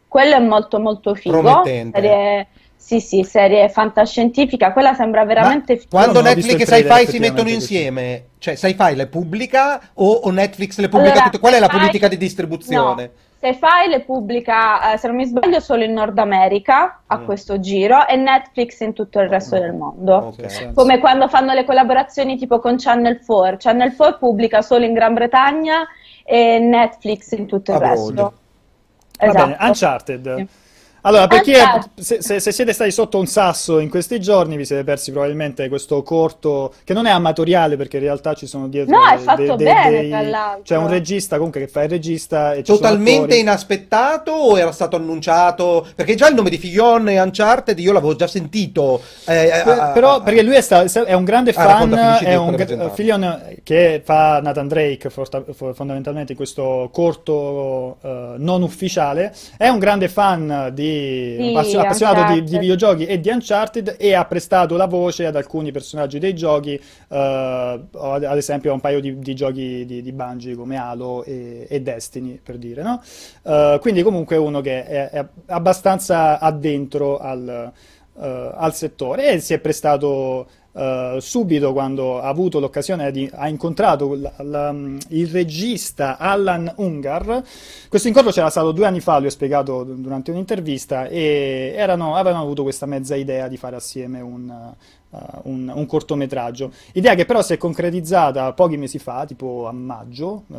Speaker 3: Quello è molto molto figo.
Speaker 2: Promettente.
Speaker 3: Serie, sì, sì, serie fantascientifica, quella sembra veramente
Speaker 2: figa. Quando Netflix e Sci-Fi si mettono insieme, cioè Sci-Fi le pubblica o, o Netflix le pubblica
Speaker 3: Allora,
Speaker 2: tutte? Qual è la politica di distribuzione?
Speaker 3: No, Sci-Fi le pubblica, eh, se non mi sbaglio, solo in Nord America a
Speaker 2: Mm.
Speaker 3: questo giro e Netflix in tutto il resto del mondo.
Speaker 2: Ok.
Speaker 3: Come quando fanno le collaborazioni tipo con Channel 4. Channel 4 pubblica solo in Gran Bretagna e Netflix in tutto il
Speaker 2: Abroad.
Speaker 3: resto.
Speaker 1: Va
Speaker 3: Esatto.
Speaker 1: bene, Uncharted.
Speaker 3: Sì.
Speaker 1: Allora, per chi è- se, se- se siete stati sotto un sasso in questi giorni, vi siete persi probabilmente questo corto che non è amatoriale perché in realtà ci sono dietro
Speaker 3: No, è fatto
Speaker 1: dei-
Speaker 3: bene,
Speaker 1: dei-
Speaker 3: tra l'altro.
Speaker 1: C'è un regista comunque che fa il regista e
Speaker 2: Totalmente inaspettato o era stato annunciato? Perché già il nome di Fillon e Uncharted io l'avevo già sentito. eh,
Speaker 1: Per-
Speaker 2: a-
Speaker 1: però
Speaker 2: a-
Speaker 1: perché lui è, sta- è un grande
Speaker 2: Ah,
Speaker 1: fan,
Speaker 2: racconta,
Speaker 1: è un
Speaker 2: presentarlo.
Speaker 1: Fillion che fa Nathan Drake fondamentalmente in questo corto eh, non ufficiale, è un grande fan di
Speaker 3: Sì,
Speaker 1: appass- appassionato di, di videogiochi e di Uncharted e ha prestato la voce ad alcuni personaggi dei giochi, eh, ad esempio a un paio di, di giochi di, di Bungie come Halo e, e Destiny per dire, no? Eh, quindi comunque uno che è, è abbastanza addentro al, eh, al settore e si è prestato eh, subito quando ha avuto l'occasione di ha incontrato la- la- il regista Allan Ungar. Questo incontro c'era stato due anni fa, lui ho spiegato durante un'intervista, e erano- avevano avuto questa mezza idea di fare assieme un, un- un cortometraggio. Idea che però si è concretizzata pochi mesi fa, tipo a maggio, eh,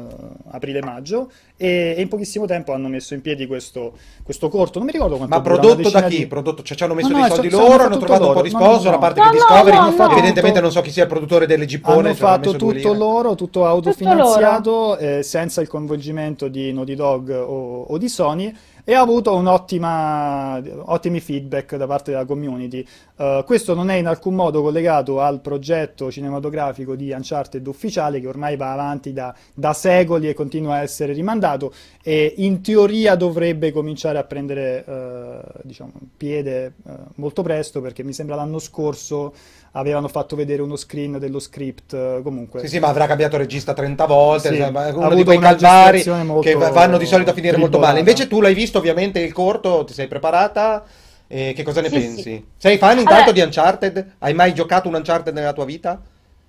Speaker 1: aprile-maggio, e, e in pochissimo tempo hanno messo in piedi questo, questo corto. Non mi ricordo quanto
Speaker 2: Ma prodotto da chi?
Speaker 1: di-
Speaker 2: Prodotto, cioè ci hanno messo
Speaker 1: No,
Speaker 2: dei
Speaker 1: no,
Speaker 2: soldi
Speaker 1: so-
Speaker 2: loro,
Speaker 1: hanno fatto
Speaker 2: trovato un
Speaker 1: tutto
Speaker 2: po' di
Speaker 1: loro. No,
Speaker 2: sponsor,
Speaker 1: no,
Speaker 2: a parte
Speaker 3: no.
Speaker 2: che
Speaker 3: No,
Speaker 2: Discovery,
Speaker 3: no, no, no.
Speaker 2: evidentemente
Speaker 1: Tutto-
Speaker 2: non so chi sia il produttore delle gippone,
Speaker 1: Hanno fatto tutto loro, tutto autofinanziato, eh, senza il coinvolgimento di Naughty Dog o, o di Sony, e ha avuto ottimi feedback da parte della community. Eh, questo non è in alcun modo collegato al progetto cinematografico di Uncharted ufficiale, che ormai va avanti da, da secoli e continua a essere rimandato, e in teoria dovrebbe cominciare a prendere eh, diciamo, piede eh, molto presto, perché mi sembra l'anno scorso avevano fatto vedere uno screen dello script, eh, comunque.
Speaker 2: Sì, sì, ma avrà cambiato regista 30 volte,
Speaker 1: Sì,
Speaker 2: uno
Speaker 1: avuto
Speaker 2: di quei calvari che va- vanno di solito a finire molto male.
Speaker 1: tribolata.
Speaker 2: Invece tu l'hai visto ovviamente il corto, ti sei preparata? E che cosa ne
Speaker 3: Sì,
Speaker 2: pensi?
Speaker 3: sì.
Speaker 2: Sei fan intanto
Speaker 3: Allora-
Speaker 2: di Uncharted? Hai mai giocato un Uncharted nella tua vita?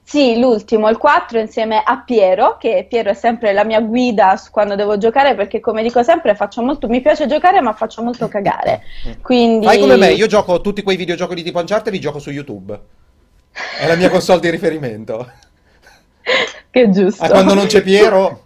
Speaker 3: Sì, l'ultimo, il 4, insieme a Piero, che Piero è sempre la mia guida quando devo giocare, perché come dico sempre, faccio molto, mi piace giocare, ma faccio molto cagare. Quindi...
Speaker 2: Fai come me, io gioco tutti quei videogiochi di tipo Uncharted, li gioco su YouTube. È la mia console di riferimento. *laughs*
Speaker 3: Che giusto.
Speaker 2: Ah, quando non c'è Piero...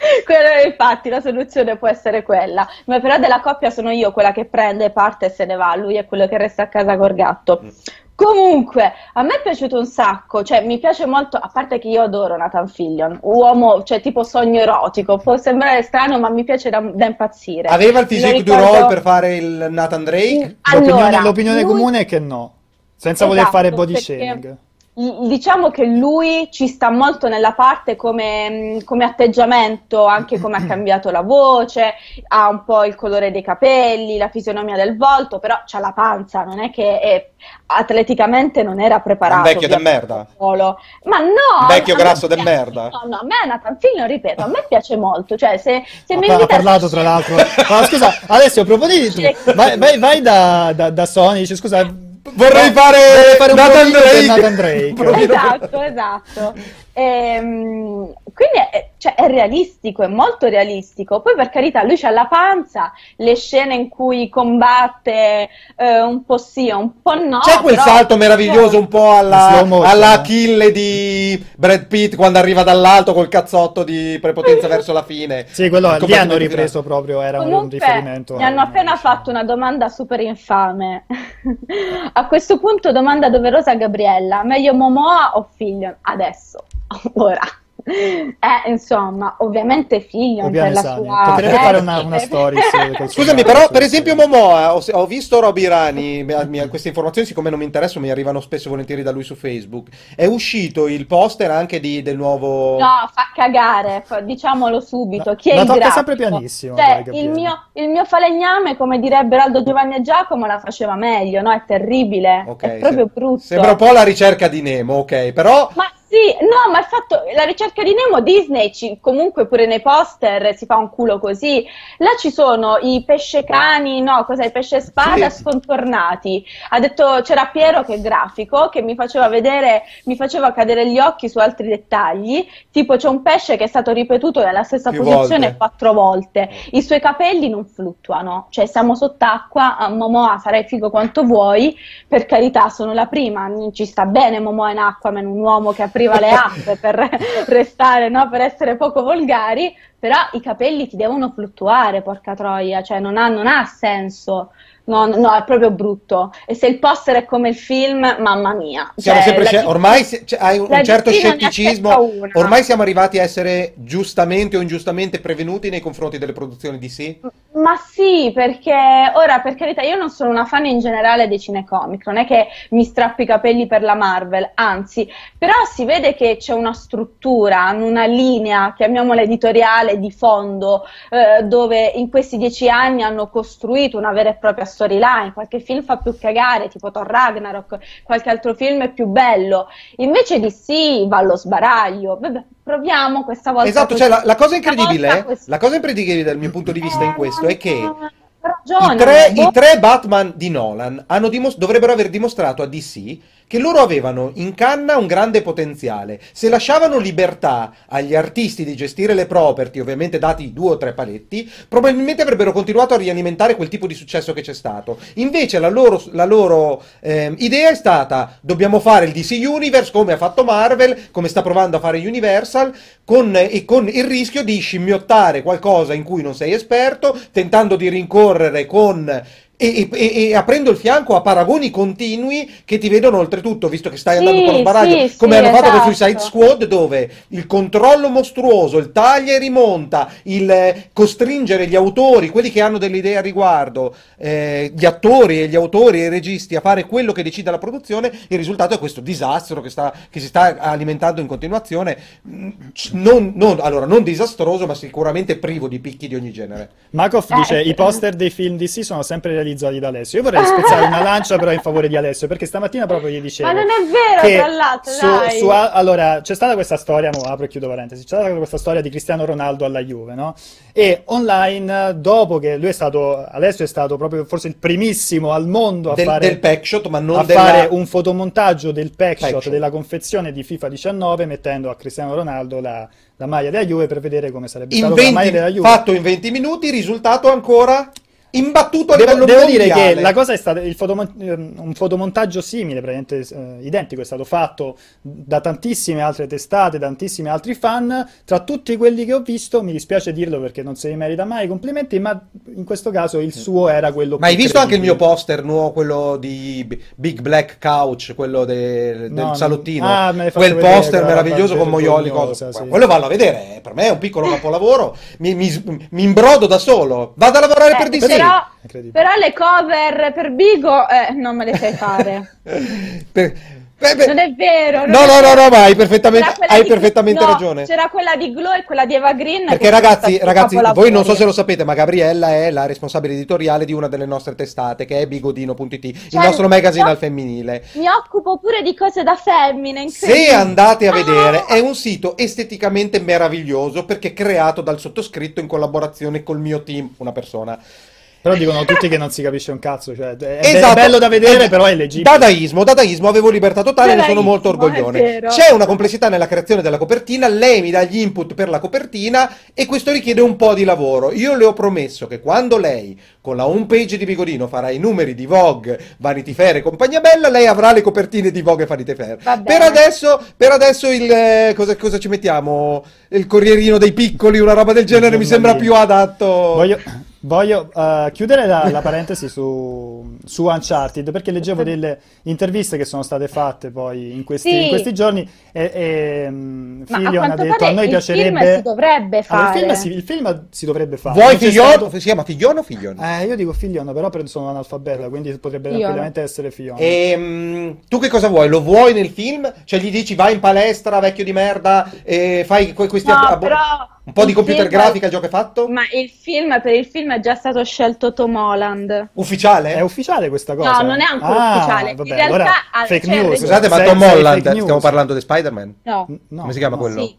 Speaker 2: *laughs*
Speaker 3: Quello, infatti, la soluzione può essere quella. Ma però della coppia sono io quella che prende, parte e se ne va. Lui è quello che resta a casa col gatto.
Speaker 2: Mm.
Speaker 3: Comunque, a me è piaciuto un sacco, cioè mi piace molto, a parte che io adoro Nathan Fillion, uomo, cioè tipo sogno erotico, può sembrare strano ma mi piace da, da impazzire.
Speaker 2: Aveva il physique du
Speaker 3: ricordo-
Speaker 2: role per fare il Nathan Drake?
Speaker 1: L'opinione,
Speaker 3: Allora,
Speaker 1: l'opinione
Speaker 3: lui-
Speaker 1: comune è che no, senza voler
Speaker 3: Esatto,
Speaker 1: fare body shaming.
Speaker 3: Diciamo che lui ci sta molto nella parte come, come atteggiamento, anche come ha cambiato la voce, ha un po' il colore dei capelli, la fisionomia del volto, però c'ha la panza, non è che è- atleticamente non era preparato.
Speaker 2: Un vecchio de merda.
Speaker 3: solo. Ma no!
Speaker 2: Un vecchio grasso de
Speaker 3: piace-
Speaker 2: merda.
Speaker 3: No, no, a me Nathan Fillion, ripeto, a me piace molto, cioè se, se
Speaker 1: Ha,
Speaker 3: mi
Speaker 1: pa- ha
Speaker 3: invita
Speaker 1: parlato tra l'altro. Ma scusa, Alessio, proponi tu. Vai, vai, vai da, da, da Sony, dici scusa,
Speaker 2: Vorrei fare,
Speaker 1: vorrei fare un
Speaker 2: Nathan Drake.
Speaker 1: Nathan Drake.
Speaker 3: Esatto, esatto. Ehm, quindi è, cioè, è realistico, è molto realistico. Poi, per carità, lui c'ha la panza, le scene in cui combatte eh, un po' sì, un po' no.
Speaker 2: C'è quel
Speaker 3: però-
Speaker 2: salto meraviglioso un po' alla, alla
Speaker 1: eh.
Speaker 2: Achille di Brad Pitt quando arriva dall'alto col cazzotto di prepotenza verso la fine.
Speaker 1: Sì, quello lì hanno ripreso proprio, era un- un
Speaker 3: Comunque,
Speaker 1: riferimento.
Speaker 3: mi hanno appena fatto una domanda super infame. *laughs* a questo punto, domanda doverosa a Gabriella: meglio Momoa o Fillion? Adesso, *laughs* ora. *laughs* Eh, insomma, ovviamente Fillion
Speaker 1: Obiane
Speaker 3: per la
Speaker 1: Sani.
Speaker 3: sua.
Speaker 1: Potrebbe
Speaker 3: eh,
Speaker 1: fare una, una *laughs* suo
Speaker 2: Scusami, però, per esempio, Momoa, ho, ho visto Roby Rani, queste informazioni, siccome non mi interessano, mi arrivano spesso e volentieri da lui su Facebook. È uscito il poster anche di- del nuovo.
Speaker 3: No, fa cagare, fa- diciamolo subito.
Speaker 1: La-
Speaker 3: Chi è
Speaker 1: la
Speaker 3: il
Speaker 1: tocca sempre pianissimo,
Speaker 3: Cioè,
Speaker 1: dai,
Speaker 3: il mio, il mio falegname, come direbbero Aldo Giovanni e Giacomo, la faceva meglio, no? È terribile,
Speaker 2: Ok,
Speaker 3: è proprio
Speaker 2: se-
Speaker 3: brutto.
Speaker 2: Sembra un po' la ricerca di Nemo, ok, però.
Speaker 3: Ma sì, no, ma il fatto, la ricerca di Nemo Disney, ci, comunque pure nei poster si fa un culo così. Là ci sono i pesce cani, no, cos'è, i pesce spada sì. scontornati. Ha detto, c'era Piero che è grafico, che mi faceva vedere, mi faceva cadere gli occhi su altri dettagli. Tipo c'è un pesce che è stato ripetuto nella stessa Più posizione volte. quattro volte. I suoi capelli non fluttuano, cioè siamo sott'acqua, a Momoa sarai figo quanto vuoi, per carità sono la prima, ci sta bene Momoa in acqua, ma un uomo che che apriva le app per restare, no? per essere poco volgari, però i capelli ti devono fluttuare, porca troia, cioè non ha, non ha senso. No, no, è proprio brutto. E se il poster è come il film, mamma mia.
Speaker 2: Siamo cioè, sempre, ormai cioè, hai un, certo scetticismo. Ormai siamo arrivati a essere giustamente o ingiustamente prevenuti nei confronti delle produzioni DC?
Speaker 3: Ma sì, perché ora, per carità, io non sono una fan in generale dei cinecomic, non è che mi strappo i capelli per la Marvel, anzi, però si vede che c'è una struttura, una linea, chiamiamola editoriale, di fondo, eh, dove in questi dieci anni hanno costruito una vera e propria storyline, qualche film fa più cagare, tipo Thor Ragnarok, qualche altro film è più bello, invece di sì, va allo sbaraglio, Vabbè, proviamo questa volta.
Speaker 2: Esatto, cioè la, la, cosa incredibile, la cosa incredibile dal mio punto di vista in questo è che ragione, i, tre, boh. i tre Batman di Nolan dimos- dovrebbero aver dimostrato a DC che loro avevano in canna un grande potenziale. Se lasciavano libertà agli artisti di gestire le property, ovviamente dati due o tre paletti, probabilmente avrebbero continuato a rialimentare quel tipo di successo che c'è stato. Invece la loro, la loro eh, idea è stata dobbiamo fare il DC Universe come ha fatto Marvel, come sta provando a fare Universal, con, e con il rischio di scimmiottare qualcosa in cui non sei esperto, tentando di rincorrere con e, e, e, aprendo il fianco a paragoni continui che ti vedono oltretutto, visto che stai sì, andando con lo sbaraglio, sì, come sì, hanno fatto con Suicide esatto. Squad, dove il controllo mostruoso, il taglia e rimonta, il eh, costringere gli autori, quelli che hanno delle idee a riguardo, eh, gli attori e gli autori e i registi a fare quello che decide la produzione, il risultato è questo disastro che, sta, che si sta alimentando in continuazione. Mm, non, non, allora, non disastroso, ma sicuramente privo di picchi di ogni genere.
Speaker 1: Makov dice: eh, I poster dei film DC sono sempre realizzati realizzati da Alessio. Io vorrei spezzare una lancia però in favore di Alessio, perché stamattina proprio gli dicevo...
Speaker 3: Ma non è vero, tra l'altro, su,
Speaker 1: su, allora, c'è stata questa storia, mo, apro e chiudo parentesi, c'è stata questa storia di Cristiano Ronaldo alla Juve, no? E online, dopo che lui è stato, Alessio è stato proprio forse il primissimo al mondo a
Speaker 2: del,
Speaker 1: fare...
Speaker 2: Del packshot, ma non
Speaker 1: a
Speaker 2: della...
Speaker 1: fare un fotomontaggio del packshot, packshot della confezione di FIFA 19 mettendo a Cristiano Ronaldo la la maglia della Juve per vedere come sarebbe
Speaker 2: in
Speaker 1: stato
Speaker 2: 20, la maglia della Juve. Fatto in 20 minuti, risultato ancora imbattuto a
Speaker 1: devo,
Speaker 2: livello
Speaker 1: devo
Speaker 2: mondiale.
Speaker 1: dire che la cosa è stata fotomont- ehm, un fotomontaggio simile, praticamente eh, identico, è stato fatto da tantissime altre testate, da tantissimi altri fan. Tra tutti quelli che ho visto, mi dispiace dirlo perché non se li merita mai complimenti, ma in questo caso il suo era quello
Speaker 2: Ma hai visto anche il mio poster nuovo, quello di Big Black Couch, quello de- del no, salottino? Ah, Quel poster meraviglioso con Moioli. Cosa. Sì. Quello vanno a vedere, per me è un piccolo capolavoro. mi, mi, mi imbrodo da solo. Vado a lavorare eh, per DC
Speaker 3: però, però, le cover per Bigo eh, non me le sai fare. *laughs*
Speaker 2: per,
Speaker 3: beh, beh, non è vero.
Speaker 2: Non no, è no, vero. no, no, ma hai perfettamente, hai perfettamente
Speaker 3: no,
Speaker 2: ragione.
Speaker 3: C'era quella di Glow e quella di Eva Green.
Speaker 2: Perché ragazzi, ragazzi voi non so se lo sapete, ma Gabriella è la responsabile editoriale di una delle nostre testate, che è bigodino.it, cioè, il nostro magazine no, al femminile.
Speaker 3: Mi occupo pure di cose da femmine.
Speaker 2: Se andate a vedere, ah! è un sito esteticamente meraviglioso perché creato dal sottoscritto in collaborazione col mio team, una persona.
Speaker 1: Però dicono tutti che non si capisce un cazzo, cioè è, esatto. bello da vedere, però è leggibile.
Speaker 2: Dadaismo, dadaismo, avevo libertà totale, ne sono molto orgoglione. C'è una complessità nella creazione della copertina, lei mi dà gli input per la copertina e questo richiede un po' di lavoro. Io le ho promesso che quando lei con la home page di Vigorino farà i numeri di Vogue, Vanity Fair e compagnia bella, lei avrà le copertine di Vogue e Vanity Fair. Per adesso, per adesso il eh, cosa, cosa, ci mettiamo? Il Corrierino dei piccoli, una roba del genere mi sembra più adatto.
Speaker 1: Voglio Voglio uh, chiudere la, la *laughs* parentesi su, su, Uncharted perché leggevo delle interviste che sono state fatte poi in questi, sì. in questi giorni e, e um, Filion ha detto a noi
Speaker 3: il
Speaker 1: piacerebbe...
Speaker 3: Film si dovrebbe fare.
Speaker 1: Allora, il, film si, il, film si, dovrebbe fare.
Speaker 2: Vuoi Figlion? Stato... Si chiama Figlion o Figlion?
Speaker 1: Eh, io dico Figlion, però sono analfabeta, quindi potrebbe Figlion. tranquillamente essere Figlion.
Speaker 2: E um, tu che cosa vuoi? Lo vuoi nel film? Cioè gli dici vai in palestra, vecchio di merda, e fai questi...
Speaker 3: No, ab- però
Speaker 2: Un po'
Speaker 3: Il
Speaker 2: di computer grafica già che hai fatto?
Speaker 3: Ma il film, per il film è già stato scelto Tom Holland.
Speaker 2: Ufficiale?
Speaker 1: È ufficiale questa cosa?
Speaker 3: No, non è ancora
Speaker 1: Ah,
Speaker 3: ufficiale. In
Speaker 1: Vabbè,
Speaker 3: realtà,
Speaker 1: allora,
Speaker 3: ah,
Speaker 1: fake
Speaker 3: il
Speaker 1: news.
Speaker 2: Scusate, ma Tom Holland, stiamo parlando di Spider-Man?
Speaker 3: No.
Speaker 1: No.
Speaker 2: Come si chiama quello?
Speaker 3: Sì.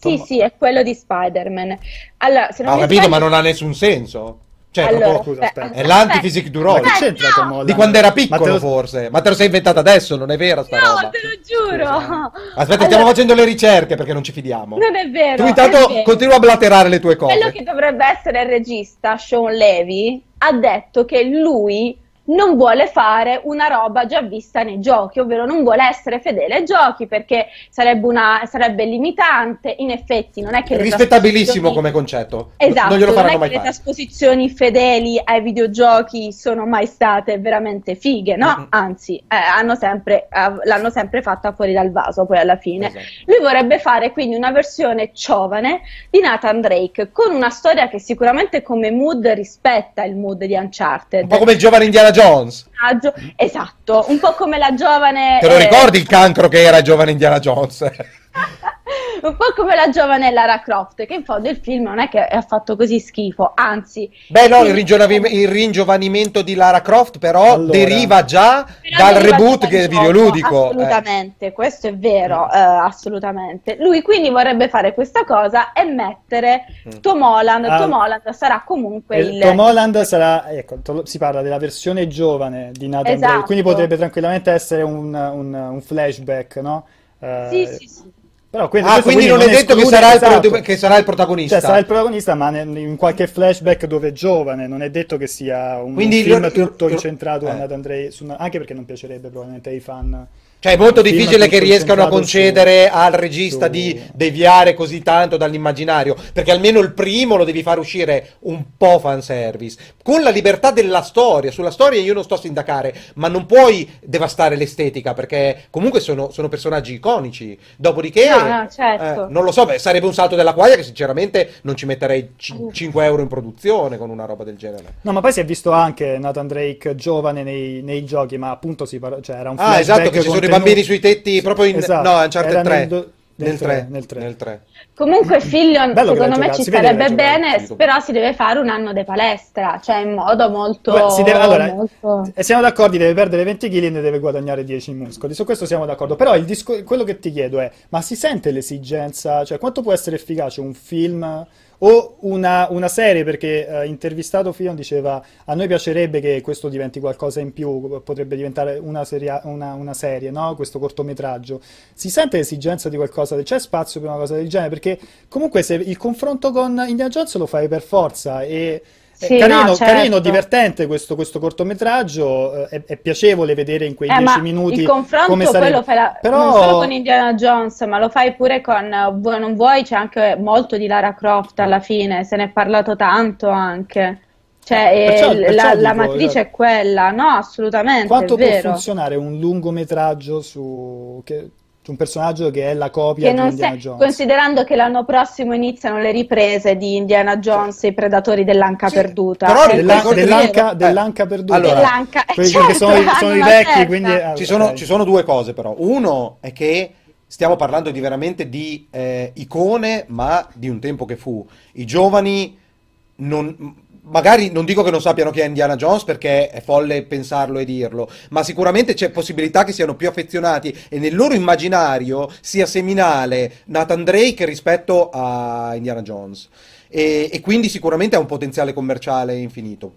Speaker 1: Tom-
Speaker 3: Sì, sì, è quello di Spider-Man. Allora, se non
Speaker 2: Ah, ho capito,
Speaker 3: sbaglio-
Speaker 2: ma non ha nessun senso. Cioè,
Speaker 3: Allora,
Speaker 2: proprio-
Speaker 1: scusa,
Speaker 3: aspetta,
Speaker 1: aspetta.
Speaker 2: è l'antiphysic
Speaker 1: che
Speaker 3: Aspetta,
Speaker 1: c'entra
Speaker 3: no!
Speaker 1: Tom Holland?
Speaker 2: Di quando era piccolo,
Speaker 1: lo-
Speaker 2: forse. Ma te lo sei inventata adesso, non è vera sta
Speaker 3: No,
Speaker 2: roba.
Speaker 3: te lo giuro.
Speaker 1: Scusa.
Speaker 2: Aspetta,
Speaker 3: Allora,
Speaker 2: stiamo facendo le ricerche perché non ci fidiamo.
Speaker 3: Non è vero.
Speaker 2: tu intanto
Speaker 3: vero.
Speaker 2: continua a blaterare le tue cose.
Speaker 3: Quello che dovrebbe essere il regista, Sean Levy, ha detto che lui non vuole fare una roba già vista nei giochi, ovvero non vuole essere fedele ai giochi perché sarebbe, una, sarebbe limitante. In effetti, non è che le
Speaker 2: Rispettabilissimo
Speaker 3: trasposizioni-
Speaker 2: come concetto.
Speaker 3: Esatto,
Speaker 2: non glielo
Speaker 3: non è
Speaker 2: mai
Speaker 3: che le
Speaker 2: fare.
Speaker 3: trasposizioni fedeli ai videogiochi sono mai state veramente fighe, no?
Speaker 2: Mm-mm.
Speaker 3: Anzi, eh, hanno sempre, eh, l'hanno sempre fatta fuori dal vaso poi alla fine.
Speaker 2: Esatto.
Speaker 3: Lui vorrebbe fare quindi una versione giovane di Nathan Drake con una storia che sicuramente come mood rispetta il mood di Uncharted.
Speaker 2: Un po' come il giovane Indiana Jones.
Speaker 3: Esatto, un po' come la giovane...
Speaker 2: Te lo
Speaker 3: eh,
Speaker 2: ricordi il cancro che era giovane Indiana Jones? *laughs* *laughs*
Speaker 3: un po' come la giovane Lara Croft, che in fondo il film non è che ha fatto così schifo, anzi...
Speaker 2: Beh, no, il, ringionavi- il ringiovanimento di Lara Croft, però
Speaker 1: Allora.
Speaker 2: deriva già
Speaker 3: Però
Speaker 2: dal
Speaker 3: deriva
Speaker 2: reboot che è videoludico. eh.
Speaker 3: Assolutamente, questo è vero, eh, assolutamente. Lui quindi vorrebbe fare questa cosa e mettere
Speaker 2: Mm.
Speaker 3: Tom Holland.
Speaker 1: Ah.
Speaker 3: Tom Holland sarà comunque
Speaker 1: E
Speaker 3: il...
Speaker 1: Tom Holland sarà, ecco, to- si parla della versione giovane di Nathan
Speaker 3: Esatto.
Speaker 1: Drake, quindi potrebbe tranquillamente essere un, un- un flashback, no? Eh,
Speaker 3: Sì, sì, sì.
Speaker 1: Però questo,
Speaker 2: Ah,
Speaker 1: questo
Speaker 2: quindi non è detto che sarà, il pro-
Speaker 1: esatto.
Speaker 2: che sarà il protagonista.
Speaker 1: Cioè, sarà il protagonista, ma ne- in qualche flashback dove è giovane, non è detto che sia un
Speaker 2: Quindi
Speaker 1: film
Speaker 2: lo-
Speaker 1: tutto
Speaker 2: lo-
Speaker 1: incentrato
Speaker 2: eh.
Speaker 1: Su- anche perché non piacerebbe probabilmente ai fan.
Speaker 2: Cioè, è molto
Speaker 1: film
Speaker 2: difficile che riescano a concedere
Speaker 1: su-
Speaker 2: al regista
Speaker 1: su-
Speaker 2: di deviare così tanto dall'immaginario, perché almeno il primo lo devi far uscire un po' fanservice, con la libertà della storia. Sulla storia io non sto a sindacare, ma non puoi devastare l'estetica, perché comunque sono, sono personaggi iconici. Dopodiché,
Speaker 3: No, no, certo.
Speaker 2: eh, non lo so, beh, sarebbe un salto della quaglia che sinceramente non ci metterei cin- 5 euro in produzione con una roba del genere.
Speaker 1: No, ma poi si è visto anche Nathan Drake giovane nei, nei giochi, ma appunto si parla, cioè era un
Speaker 2: Ah, esatto, che ci sono bambini sui tetti proprio in...
Speaker 1: Esatto,
Speaker 2: No, Uncharted
Speaker 1: era
Speaker 2: 3.
Speaker 1: nel do-
Speaker 2: Nel
Speaker 1: nel
Speaker 2: 3,
Speaker 1: tre, nel tre.
Speaker 2: nel 3.
Speaker 3: Comunque Fillion
Speaker 1: Bello
Speaker 3: secondo me ci
Speaker 1: giocato,
Speaker 3: bene, però si deve fare un anno di palestra, cioè in modo molto...
Speaker 1: Beh, si deve- allora,
Speaker 3: molto-
Speaker 1: E siamo d'accordo, deve perdere 20 kg e ne deve guadagnare 10 in muscoli. Su questo siamo d'accordo. Però il disco- quello che ti chiedo è: ma si sente l'esigenza? Cioè, quanto può essere efficace un film o una, una serie? Perché eh, intervistato Fion diceva: a noi piacerebbe che questo diventi qualcosa in più, potrebbe diventare una, seria- una- una serie, no? Questo cortometraggio. Si sente l'esigenza di qualcosa? C'è spazio per una cosa del genere? Perché comunque se il confronto con Indiana Jones lo fai per forza e.
Speaker 3: Sì,
Speaker 1: carino,
Speaker 3: no, certo.
Speaker 1: carino, divertente questo, questo cortometraggio, eh, è, è piacevole vedere in quei
Speaker 3: Eh,
Speaker 1: 10
Speaker 3: ma
Speaker 1: minuti
Speaker 3: il confronto
Speaker 1: come
Speaker 3: poi
Speaker 1: sarebbe.
Speaker 3: lo fai la-
Speaker 1: Però-
Speaker 3: non solo con Indiana Jones, ma lo fai pure con eh, Vuoi non vuoi, c'è anche molto di Lara Croft alla fine, se ne è parlato tanto anche. Cioè,
Speaker 1: Eh, perciò-
Speaker 3: eh,
Speaker 1: perciò
Speaker 3: la, la
Speaker 1: dico,
Speaker 3: matrice
Speaker 1: cioè,
Speaker 3: è quella, no, assolutamente,
Speaker 1: Quanto può funzionare un lungometraggio su, che- su un personaggio che è la copia
Speaker 3: Che
Speaker 1: di Indiana
Speaker 3: se-
Speaker 1: Jones?
Speaker 3: considerando che l'anno prossimo iniziano le riprese di Indiana Jones e i predatori dell'anca
Speaker 2: Sì,
Speaker 3: perduta.
Speaker 2: però
Speaker 3: Eh,
Speaker 1: Dell'an-
Speaker 3: questo è
Speaker 1: dell'anca,
Speaker 3: vero.
Speaker 1: dell'anca perduta.
Speaker 2: allora,
Speaker 3: Dell'anca, eh, certo,
Speaker 1: sono, i- sono i vecchi,
Speaker 3: certa.
Speaker 1: quindi... ah,
Speaker 2: Ci sono, ci sono due cose però. Uno è che stiamo parlando di veramente di eh, icone, ma di un tempo che fu. I giovani non... Magari non dico che non sappiano chi è Indiana Jones perché è folle pensarlo e dirlo, ma sicuramente c'è possibilità che siano più affezionati e nel loro immaginario sia seminale Nathan Drake rispetto a Indiana Jones. E, e quindi sicuramente ha un potenziale commerciale infinito.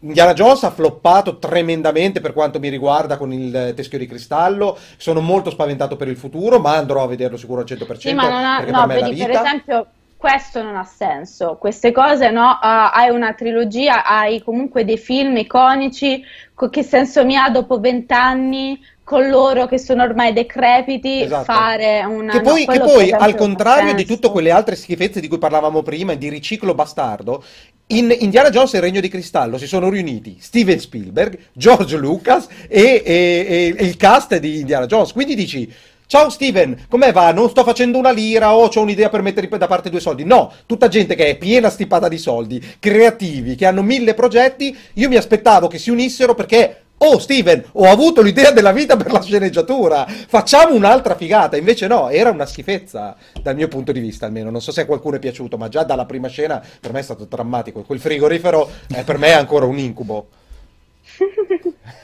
Speaker 2: Indiana Jones ha floppato tremendamente per quanto mi riguarda con il teschio di cristallo. Sono molto spaventato per il futuro, ma andrò a vederlo sicuro al 100%
Speaker 3: Sì, ma non ha, no,
Speaker 2: per
Speaker 3: per esempio, questo non ha senso. Queste cose, no? Ah, hai una trilogia, hai comunque dei film iconici. co- che senso mi ha dopo vent'anni con loro che sono ormai decrepiti
Speaker 2: Esatto.
Speaker 3: fare una.
Speaker 2: Che
Speaker 3: no,
Speaker 2: poi, che
Speaker 3: quello per
Speaker 2: poi, al contrario di tutte quelle altre schifezze di cui parlavamo prima e di riciclo bastardo, in Indiana Jones e il Regno di Cristallo si sono riuniti Steven Spielberg, George Lucas e, e- e- e il cast di Indiana Jones. Quindi dici. Ciao Steven, come va? Non sto facendo una lira o ho un'idea per mettere da parte due soldi. No, tutta gente che è piena stipata di soldi, creativi, che hanno mille progetti. Io mi aspettavo che si unissero perché oh Steven, ho avuto l'idea della vita per la sceneggiatura, facciamo un'altra figata. Invece no, era una schifezza dal mio punto di vista almeno. Non so se a qualcuno è piaciuto, ma già dalla prima scena per me è stato drammatico. Quel frigorifero eh, per me è ancora un incubo. *laughs*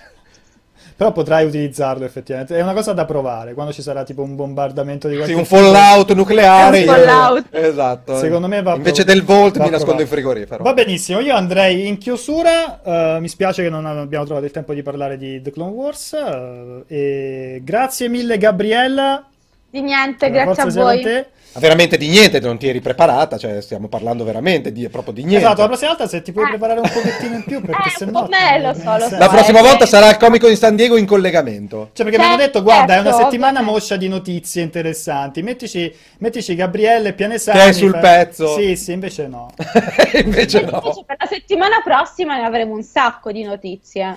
Speaker 1: Però potrai utilizzarlo effettivamente. È una cosa da provare quando ci sarà tipo un bombardamento di qualche
Speaker 2: Sì, un fallout nucleare.
Speaker 3: Un fallout.
Speaker 2: io- Esatto.
Speaker 1: Secondo me va
Speaker 2: Invece
Speaker 1: prov-
Speaker 2: del Volt mi nascondo in frigorifero.
Speaker 1: Va benissimo, io andrei in chiusura. eh, mi spiace che non abbiamo trovato il tempo di parlare di The Clone Wars. eh, e grazie mille, Gabriella.
Speaker 3: Di niente,
Speaker 1: La
Speaker 3: grazie a voi.
Speaker 1: te.
Speaker 2: Ma veramente di niente, non ti eri preparata, cioè stiamo parlando veramente di, proprio di niente.
Speaker 1: Esatto, la prossima volta se ti puoi
Speaker 3: Eh.
Speaker 1: preparare un pochettino in più, *laughs* perché
Speaker 3: Eh,
Speaker 1: se no...
Speaker 3: me lo
Speaker 1: non
Speaker 3: so, lo
Speaker 1: senso.
Speaker 2: La
Speaker 3: so.
Speaker 2: prossima
Speaker 3: eh,
Speaker 2: volta sarà il comico di San Diego in collegamento.
Speaker 1: Cioè, perché mi hanno
Speaker 3: Certo,
Speaker 1: detto, guarda, è una
Speaker 3: certo,
Speaker 1: settimana
Speaker 3: ovviamente.
Speaker 1: moscia di notizie interessanti. Mettici, mettici Gabriele Pianesani.
Speaker 2: Che è sul
Speaker 1: fa-
Speaker 2: pezzo.
Speaker 1: Sì, sì, invece no. *laughs*
Speaker 2: Invece no.
Speaker 3: Invece per la settimana prossima ne avremo un sacco di notizie.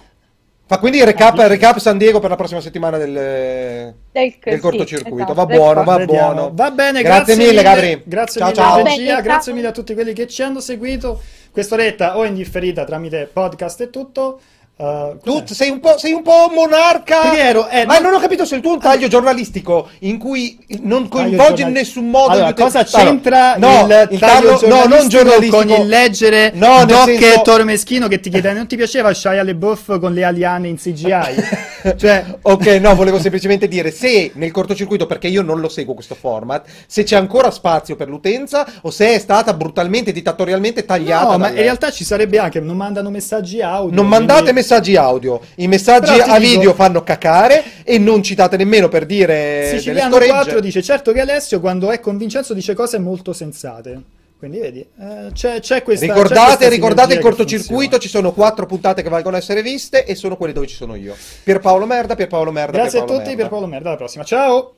Speaker 2: Fa quindi il recap, recap San Diego per la prossima settimana del,
Speaker 3: Del,
Speaker 2: del
Speaker 3: sì,
Speaker 2: cortocircuito.
Speaker 3: esatto,
Speaker 2: Va buono, va
Speaker 1: Vediamo.
Speaker 2: buono.
Speaker 1: Va bene,
Speaker 2: Grazie
Speaker 1: grazie,
Speaker 2: mille, Gabri.
Speaker 1: Grazie
Speaker 2: Ciao,
Speaker 1: mille
Speaker 2: ciao.
Speaker 1: regia,
Speaker 3: bene,
Speaker 1: grazie
Speaker 3: ciao.
Speaker 1: mille a tutti quelli che ci hanno seguito. Quest'oretta o in differita tramite podcast e tutto. Uh,
Speaker 2: Tu sei un po', sei un po' monarca.
Speaker 1: Perché ero- eh,
Speaker 2: Ma
Speaker 1: no-
Speaker 2: non ho capito se il tuo è un taglio giornalistico in cui non coinvolge in nessun modo.
Speaker 1: Allora, cosa c'entra
Speaker 2: no,
Speaker 1: il,
Speaker 2: il
Speaker 1: taglio
Speaker 2: taglio- no, non giornalistico
Speaker 1: con il leggere
Speaker 2: No,
Speaker 1: Doc
Speaker 2: senso-
Speaker 1: Toro Meschino che ti chiede non ti piaceva Shia LeBeouf con le aliane in CGI? *laughs* cioè,
Speaker 2: ok, no, volevo semplicemente dire se nel cortocircuito, perché io non lo seguo questo format, se c'è ancora spazio per l'utenza o se è stata brutalmente, dittatorialmente tagliata.
Speaker 1: no, ma in realtà ci sarebbe anche, non mandano messaggi audio.
Speaker 2: Non mandate
Speaker 1: quindi-
Speaker 2: messaggi audio, i messaggi a
Speaker 1: dico-
Speaker 2: video fanno cacare e non citate nemmeno per dire
Speaker 1: Siciliano
Speaker 2: scoregge.
Speaker 1: 4 dice certo che Alessio quando è con Vincenzo dice cose molto sensate. Quindi vedi, eh, c'è, c'è questa c'è
Speaker 2: Ricordate,
Speaker 1: questa
Speaker 2: ricordate il cortocircuito, ci sono quattro puntate che valgono essere viste e sono quelle dove ci sono io. Pierpaolo Merda, Pierpaolo Merda,
Speaker 1: Grazie a
Speaker 2: Pierpaolo
Speaker 1: tutti,
Speaker 2: Merda.
Speaker 1: per Paolo Merda, alla prossima. Ciao!